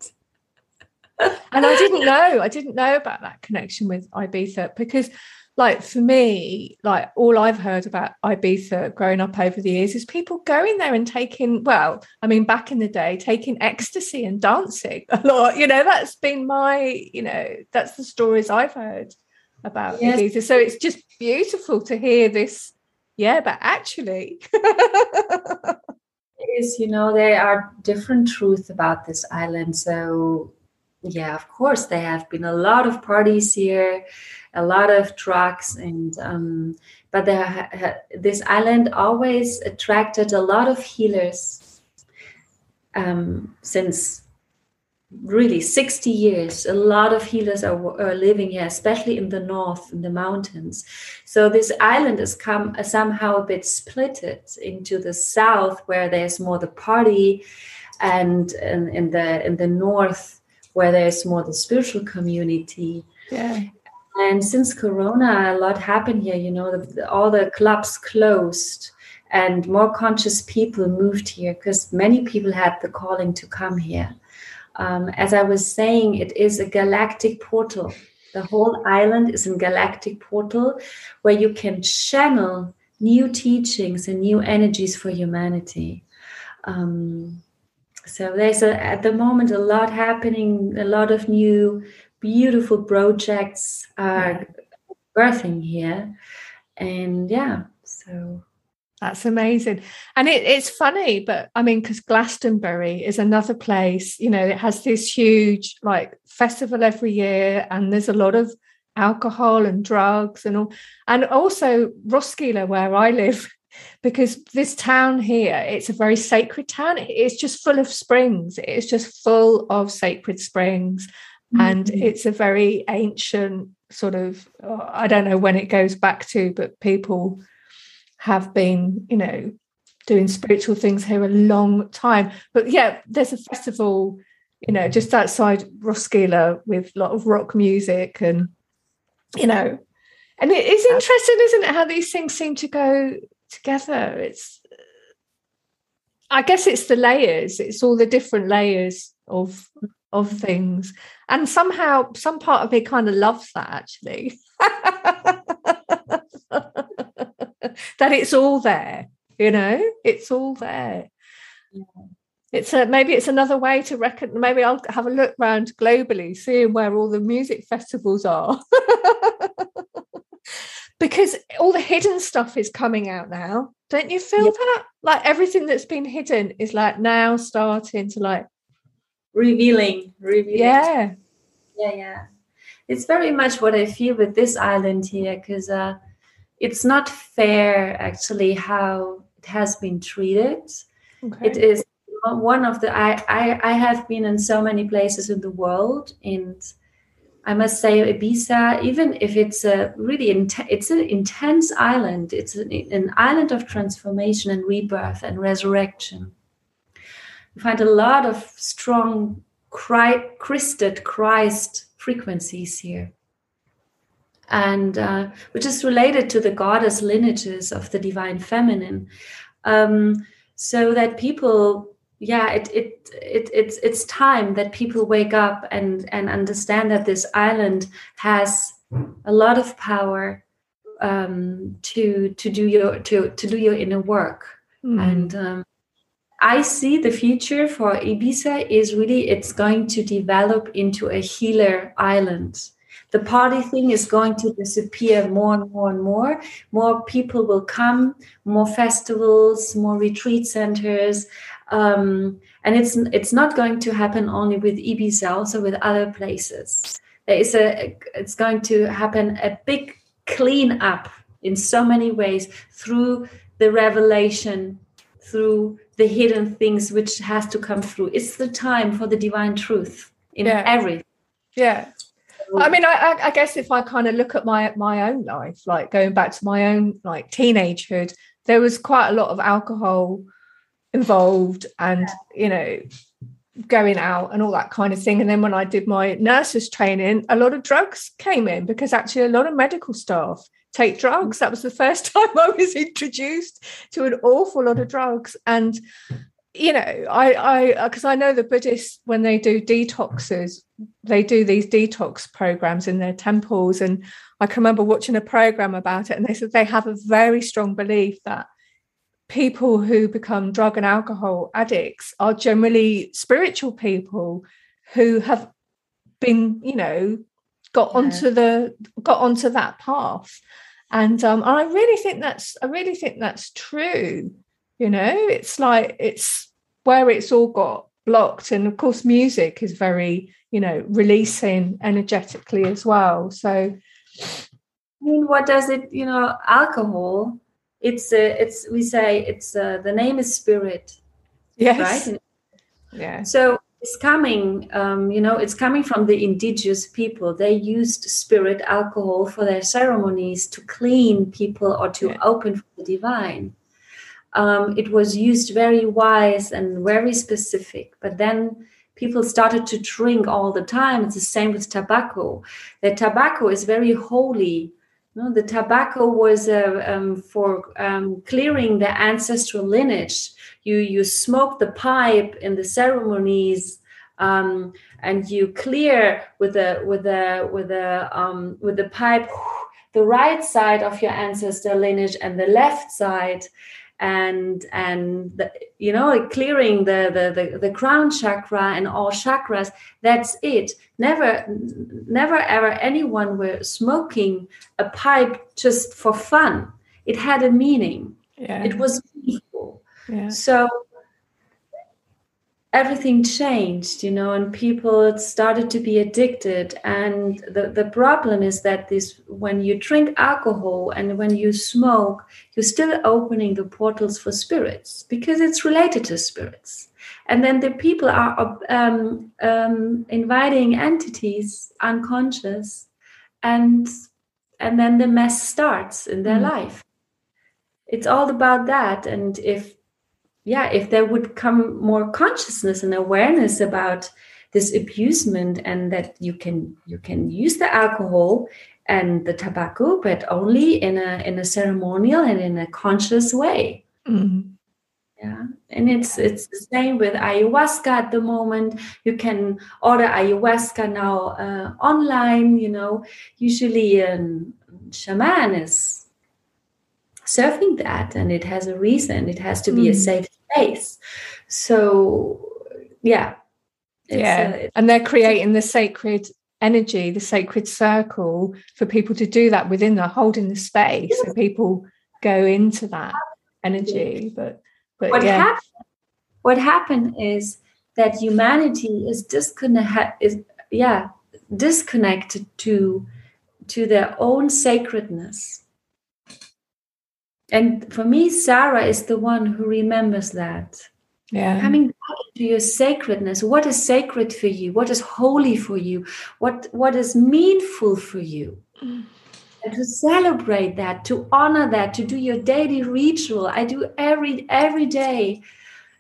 I didn't know, I didn't know about that connection with Ibiza because, like, for me, like, all I've heard about Ibiza growing up over the years is people going there and taking, well, I mean, back in the day, taking ecstasy and dancing a lot. You know, that's been my, you know, that's the stories I've heard about yes. Ibiza. So it's just beautiful to hear this yeah but actually is you know there are different truths about this island so yeah of course there have been a lot of parties here a lot of drugs and um, but this island always attracted a lot of healers um, since really 60 years a lot of healers are, are, living here especially in the north in the mountains. So this island has come uh, somehow a bit splitted into the south where there's more the party and in, in the in the north where there's more the spiritual community. Yeah. And since corona a lot happened here you know the, the, all the clubs closed and more conscious people moved here because many people had the calling to come here um, as I was saying, it is a galactic portal. The whole island is a galactic portal where you can channel new teachings and new energies for humanity. Um, so there's a, at the moment a lot happening, a lot of new beautiful projects are birthing here. And yeah, so that's amazing. And it, it's funny, but I mean, because Glastonbury is another place, you know, it has this huge like festival every year, and there's a lot of alcohol and drugs and all. And also Roskilde, where I live, because this town here, it's a very sacred town. It's just full of springs, it's just full of sacred springs. Mm-hmm. And it's a very ancient sort of, I don't know when it goes back to, but people have been, you know, doing spiritual things here a long time. But yeah, there's a festival, you know, just outside Roskilde with a lot of rock music and, you know, and it is interesting, isn't it, how these things seem to go together. It's, I guess it's the layers. It's all the different layers of of things, and somehow some part of me kind of loves that actually. that it's all there you know? It's all there. Yeah. it's a maybe it's another way to reckon maybe i'll have a look around globally seeing where all the music festivals are. Because all the hidden stuff is coming out now. Don't you feel yeah. that? Like everything that's been hidden is like now starting to like revealing revealing. Yeah. Yeah yeah. It's very much what i feel with this island here because uh it's not fair actually how it has been treated. Okay. It is one of the I, I I have been in so many places in the world and I must say Ibiza, even if it's a really int- it's an intense island, it's an, an, island of transformation and rebirth and resurrection. You find a lot of strong Christed Christ frequencies here and uh, which is related to the goddess lineages of the divine feminine. Um, so that people yeah it, it it it's it's time that people wake up and and understand that this island has a lot of power um, to to do your to to do your inner work. Mm. and um, I see the future for Ibiza is really it's going to develop into a healer island the party thing is going to disappear more and more and more. More people will come, more festivals, more retreat centers. Um, and it's it's not going to happen only with Ibiza, also with other places. There is a it's going to happen a big clean up in so many ways through the revelation, through the hidden things which has to come through. It's the time for the divine truth in yeah. everything. Yeah, I mean, I, I, guess if I kind of look at my my own life, like going back to my own like teenagehood, there was quite a lot of alcohol involved, and you know, going out and all that kind of thing. And then when I did my nurses training, a lot of drugs came in because actually a lot of medical staff take drugs. That was the first time I was introduced to an awful lot of drugs, and you know, I, I, because I know the Buddhists when they do detoxes, they do these detox programs in their temples, and I can remember watching a program about it, and they said they have a very strong belief that people who become drug and alcohol addicts are generally spiritual people who have been, you know, got yeah. onto the got onto that path, and um, and I really think that's I really think that's true you know it's like it's where it's all got blocked and of course music is very you know releasing energetically as well so i mean what does it you know alcohol it's uh, it's we say it's uh, the name is spirit yes right Yeah. So it's coming, um, you know, it's coming from the indigenous people. They used spirit alcohol for their ceremonies to clean people or to Yeah. open for the divine. Um, it was used very wise and very specific. But then people started to drink all the time. It's the same with tobacco. The tobacco is very holy. You know, the tobacco was uh, um, for um, clearing the ancestral lineage. You you smoke the pipe in the ceremonies, um, and you clear with the with the with the um, with the pipe the right side of your ancestor lineage and the left side and and the, you know clearing the, the the the crown chakra and all chakras that's it never never ever anyone were smoking a pipe just for fun it had a meaning Yeah. it was meaningful yeah. so everything changed you know and people started to be addicted. And the, the problem is that this when you drink alcohol and when you smoke you're still opening the portals for spirits because it's related to spirits. And then the people are um, um, inviting entities unconscious and and then the mess starts in their Mm. life. It's all about that. And if yeah if there would come more consciousness and awareness about this abusement and that you can you can use the alcohol and the tobacco but only in a in a ceremonial and in a conscious way. Mm. yeah and it's it's the same with ayahuasca at the moment. You can order ayahuasca now uh, online you know. Usually a shaman is serving that and it has a reason it has to be a Mm. safe space so yeah yeah. uh, and they're creating the sacred energy, the sacred circle for people to do that within the holding the space. So people go into that energy. But but what yeah. happened what happened is that humanity is disconnected is yeah disconnected to to their own sacredness and for me sarah is the one who remembers that. Yeah. coming back into your sacredness what is sacred for you? What is holy for you? What what is meaningful for you? And to celebrate that to honor that to do your daily ritual i do every every day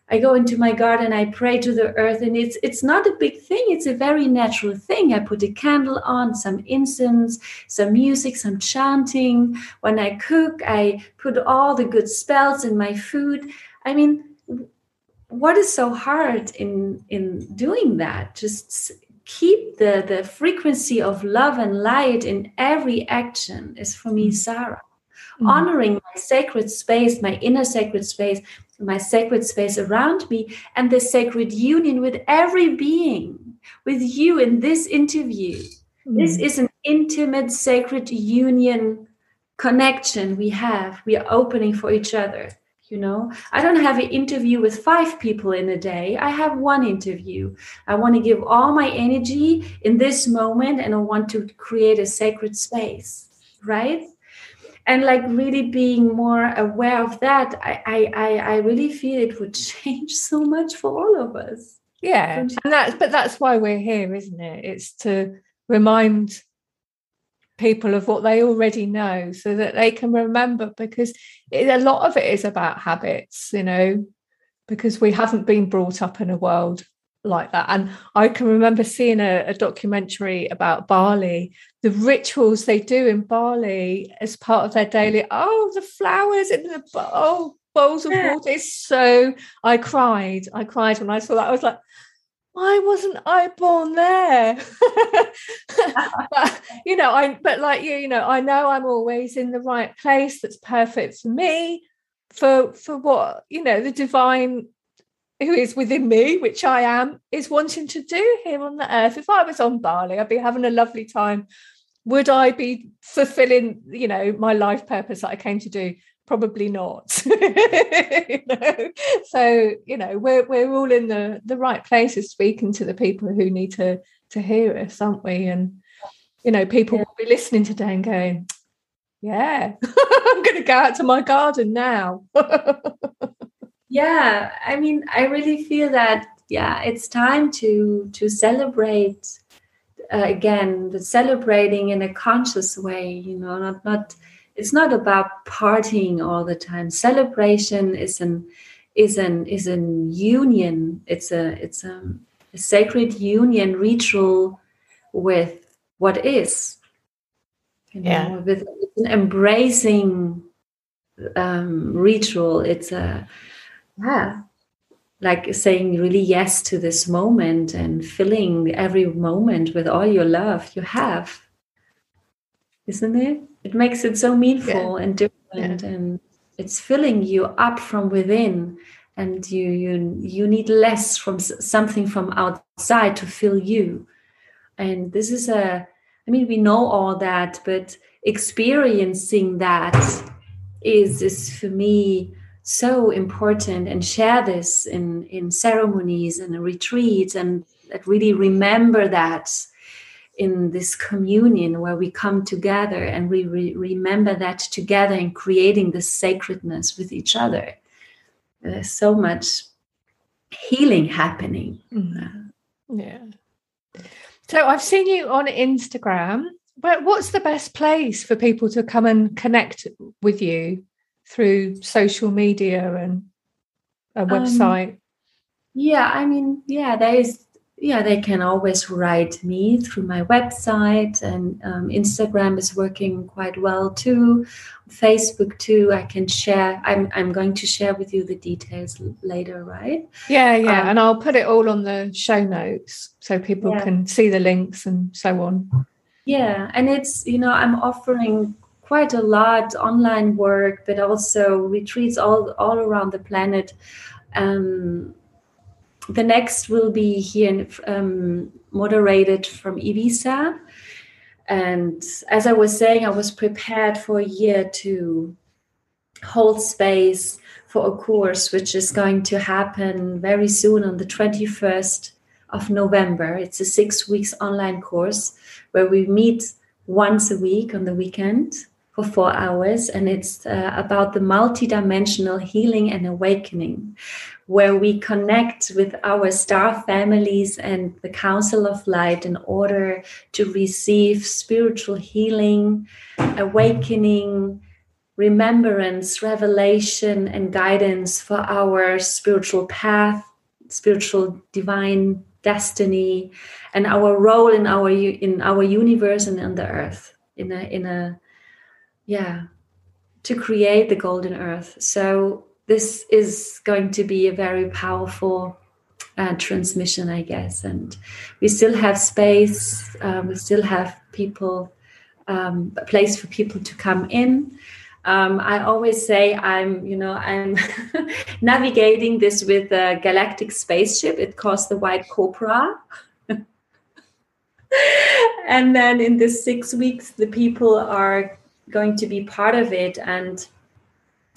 i go into my garden i pray to the earth and it's it's not a big thing it's a very natural thing. I put a candle on some incense some music some chanting. When i cook i put all the good spells in my food. I mean what is so hard in in doing that? Just keep the the frequency of love and light in every action is for me sarah. Mm. honoring my sacred space my inner sacred space my sacred space around me and the sacred union with every being with you in this interview. This Mm. is an intimate sacred union connection we have. We are opening for each other you know? I don't have an interview with five people in a day. I have one interview. I want to give all my energy in this moment and i want to create a sacred space right and like really being more aware of that i i i, really feel it would change so much for all of us Yeah, and that's but that's why we're here, isn't it? It's to remind people of what they already know, so that they can remember. Because it, a lot of it is about habits, you know, because we haven't been brought up in a world like that. And I can remember seeing a, a documentary about Bali, the rituals they do in Bali as part of their daily. Oh, the flowers in the bowl, oh, bowls of water. It's so. I cried. I cried when I saw that. I was like, why wasn't I born there? but you know, I but like you, you know, I know I'm always in the right place that's perfect for me, for for what, you know, the divine who is within me, which I am, is wanting to do here on the earth. If I was on Bali, I'd be having a lovely time. Would I be fulfilling, you know, my life purpose that I came to do? Probably not. you know? So, you know, we're we're all in the the right places speaking to the people who need to to hear us, aren't we? And you know, people Yeah. will be listening today and going, Yeah, I'm gonna go out to my garden now. yeah i mean i really feel that yeah it's time to to celebrate uh, again the celebrating in a conscious way you know not not it's not about partying all the time. Celebration is an is an is an union. It's a it's a, a sacred union ritual with what is you know, Yeah. with it's an embracing um ritual. It's a yeah like saying really yes to this moment and filling every moment with all your love you have. Isn't it? It makes it so meaningful and different and it's filling you up from within and you you you need less from something from outside to fill you. And this is a i mean we know all that but experiencing that is is for me so important and share this in in ceremonies and retreats and really remember that in this communion where we come together and we re- remember that together and creating this sacredness with each other there's so much healing happening Mm. Yeah. So I've seen you on Instagram. But what's the best place for people to come and connect with you through social media and a Um, website? Yeah, I mean, yeah, there is. Yeah, they can always write me through my website, and um, Instagram is working quite well too. Facebook too. I can share. I'm I'm going to share with you the details later, right? yeah, yeah. um, and I'll put it all on the show notes so people Yeah. can see the links and so on. Yeah, and it's you know I'm offering quite a lot online work, but also retreats all all around the planet. Um, the next will be here in, um, moderated from Ibiza, and as I was saying, I was prepared for a year to hold space for a course which is going to happen very soon on the 21st of November. It's a six weeks online course where we meet once a week on the weekend for four hours. And it's uh, about the multidimensional healing and awakening, where we connect with our star families and the Council of Light in order to receive spiritual healing, awakening, remembrance, revelation, and guidance for our spiritual path, spiritual divine destiny, and our role in our in our universe and on the earth. In a in a yeah, to create the golden earth. So this is going to be a very powerful uh, transmission, I guess. And we still have space. Um, we still have people, um, a place for people to come in. Um, I always say I'm, you know, I'm navigating this with a galactic spaceship. It calls the White Cobra. and then in the six weeks, the people are going to be part of it and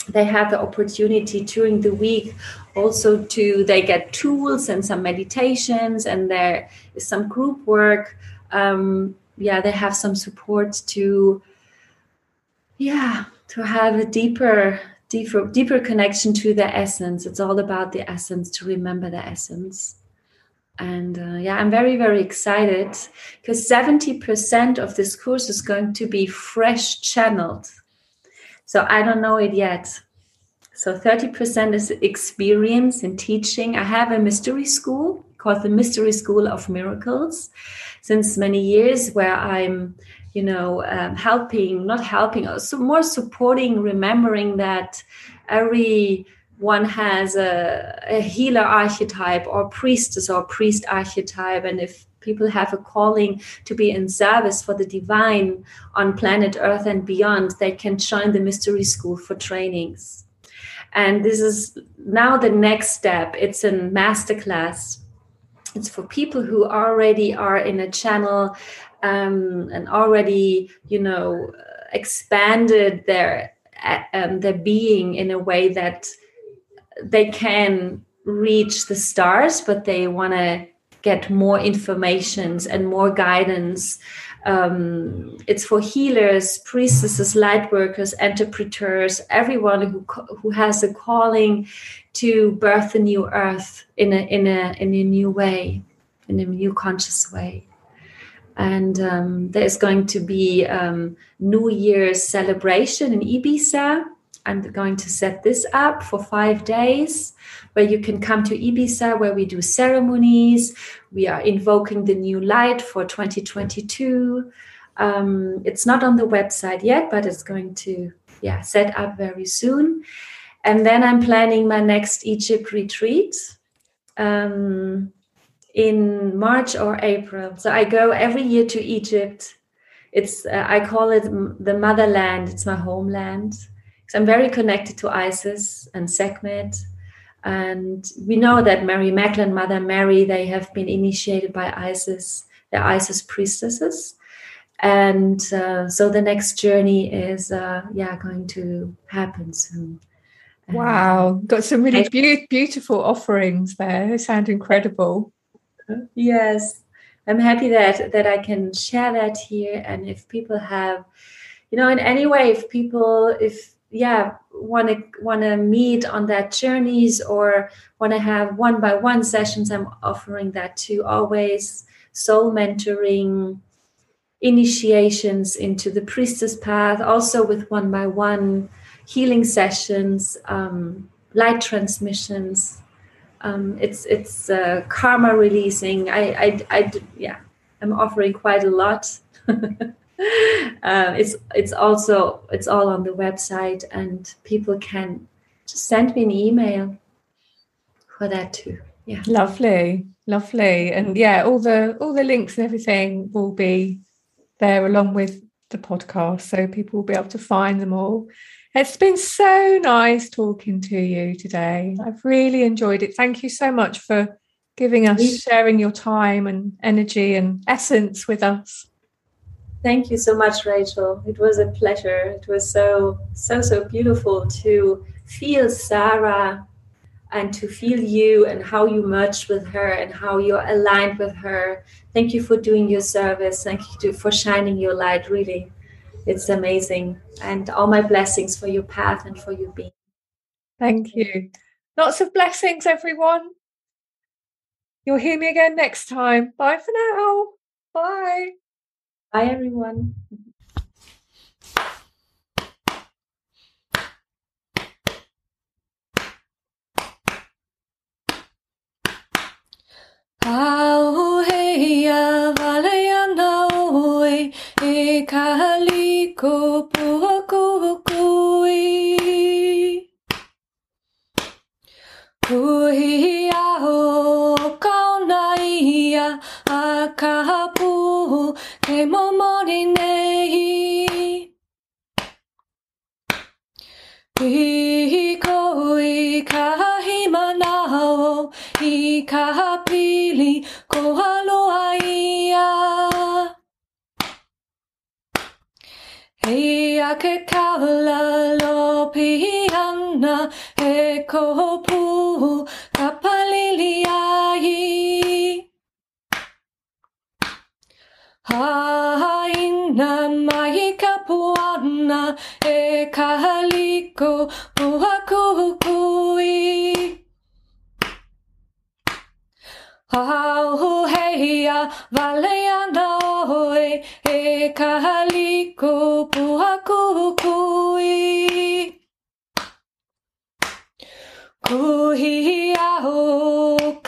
they have the opportunity during the week also to they get tools and some meditations and there is some group work. Um yeah they have some support to yeah to have a deeper deeper deeper connection to the essence. It's all about the essence to remember the essence and uh, yeah i'm very very excited because 70% of this course is going to be fresh channeled so I don't know it yet. So 30% is experience in teaching. I have a mystery school called the Mystery School of Miracles since many years, where I'm, you know, um, helping, not helping, so more supporting, remembering that every one has a, a healer archetype or priestess or priest archetype. And if people have a calling to be in service for the divine on planet Earth and beyond, they can join the mystery school for trainings. And this is now the next step. It's a masterclass. It's for people who already are in a channel um, and already, you know, expanded their um, their being in a way that they can reach the stars, but they want to get more informations and more guidance. Um, it's for healers, priestesses, light workers, interpreters, everyone who who has a calling to birth a new earth in a in a in a new way, in a new conscious way. And um, there's going to be um, New Year's celebration in Ibiza. I'm going to set this up for five days where you can come to Ibiza, where we do ceremonies. We are invoking the new light for 2022. Um, it's not on the website yet, but it's going to yeah set up very soon. And then I'm planning my next Egypt retreat um, in March or April. So I go every year to Egypt. It's uh, I call it the motherland. It's my homeland. So I'm very connected to Isis and Sekhmet and we know that Mary Magdalene, Mother Mary, they have been initiated by Isis, the Isis priestesses. And uh, so the next journey is, uh, yeah, going to happen soon. Wow, got some really be- beautiful offerings there. They sound incredible. Yes, I'm happy that that I can share that here. And if people have, you know, in any way, if people, if yeah want to want to meet on that journeys or want to have one by one sessions i'm offering that too. Always soul mentoring initiations into the priestess path. Also with one by one healing sessions um, light transmissions. Um, it's it's uh, karma releasing. I, I i yeah i'm offering quite a lot uh, it's it's also it's all on the website and people can just send me an email for that too. Yeah. Lovely. Lovely. And yeah all the all the links and everything will be there along with the podcast so people will be able to find them all. It's been so nice talking to you today. I've really enjoyed it. Thank you so much for giving us sharing your time and energy and essence with us Thank you so much, Rachel. It was a pleasure. It was so, so, so beautiful to feel Sarah and to feel you and how you merged with her and how you're aligned with her. Thank you for doing your service. Thank you for shining your light. Really, it's amazing. And all my blessings for your path and for your being. Thank you. Lots of blessings, everyone. You'll hear me again next time. Bye for now. Bye. Bye, everyone. Auheia e kaliko puakukui. Uhi aho kauna ia a kapu e momori nei. I koi ka himana o i ka pili ko aloha ia. Hei a ke kaula lo ana e ko puhu ka palili ai. Haina mai ka puana e ka haliko pua kukui. Au heia vale ana oe e ka haliko pua kukui. Kuhi au kauna ia a ka puhu kumamoni nei. Pi kui ka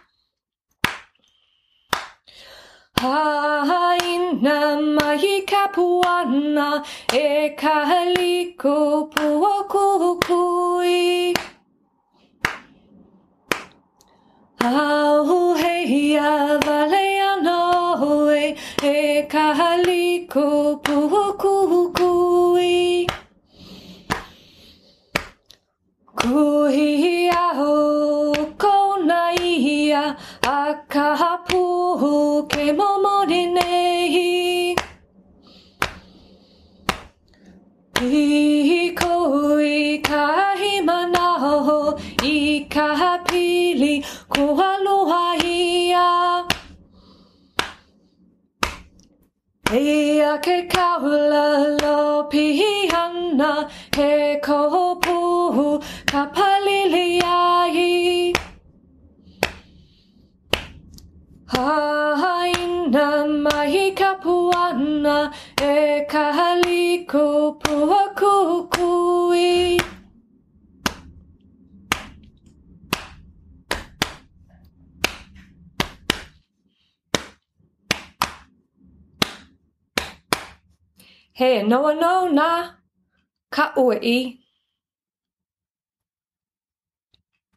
palili ai. Haina mai ka puana e ka haliko pua kukui. Au hei a vale ano e kahaliko puhu kui. Kuhi kona ia a ka puhu ke momori nei. I koi kahi manaho i ka pili ko aloha ia. Ke kaula lo pihana he koho puhu ka Haina mai ka puana e ka haliko pua kukui. He noa no na ka ui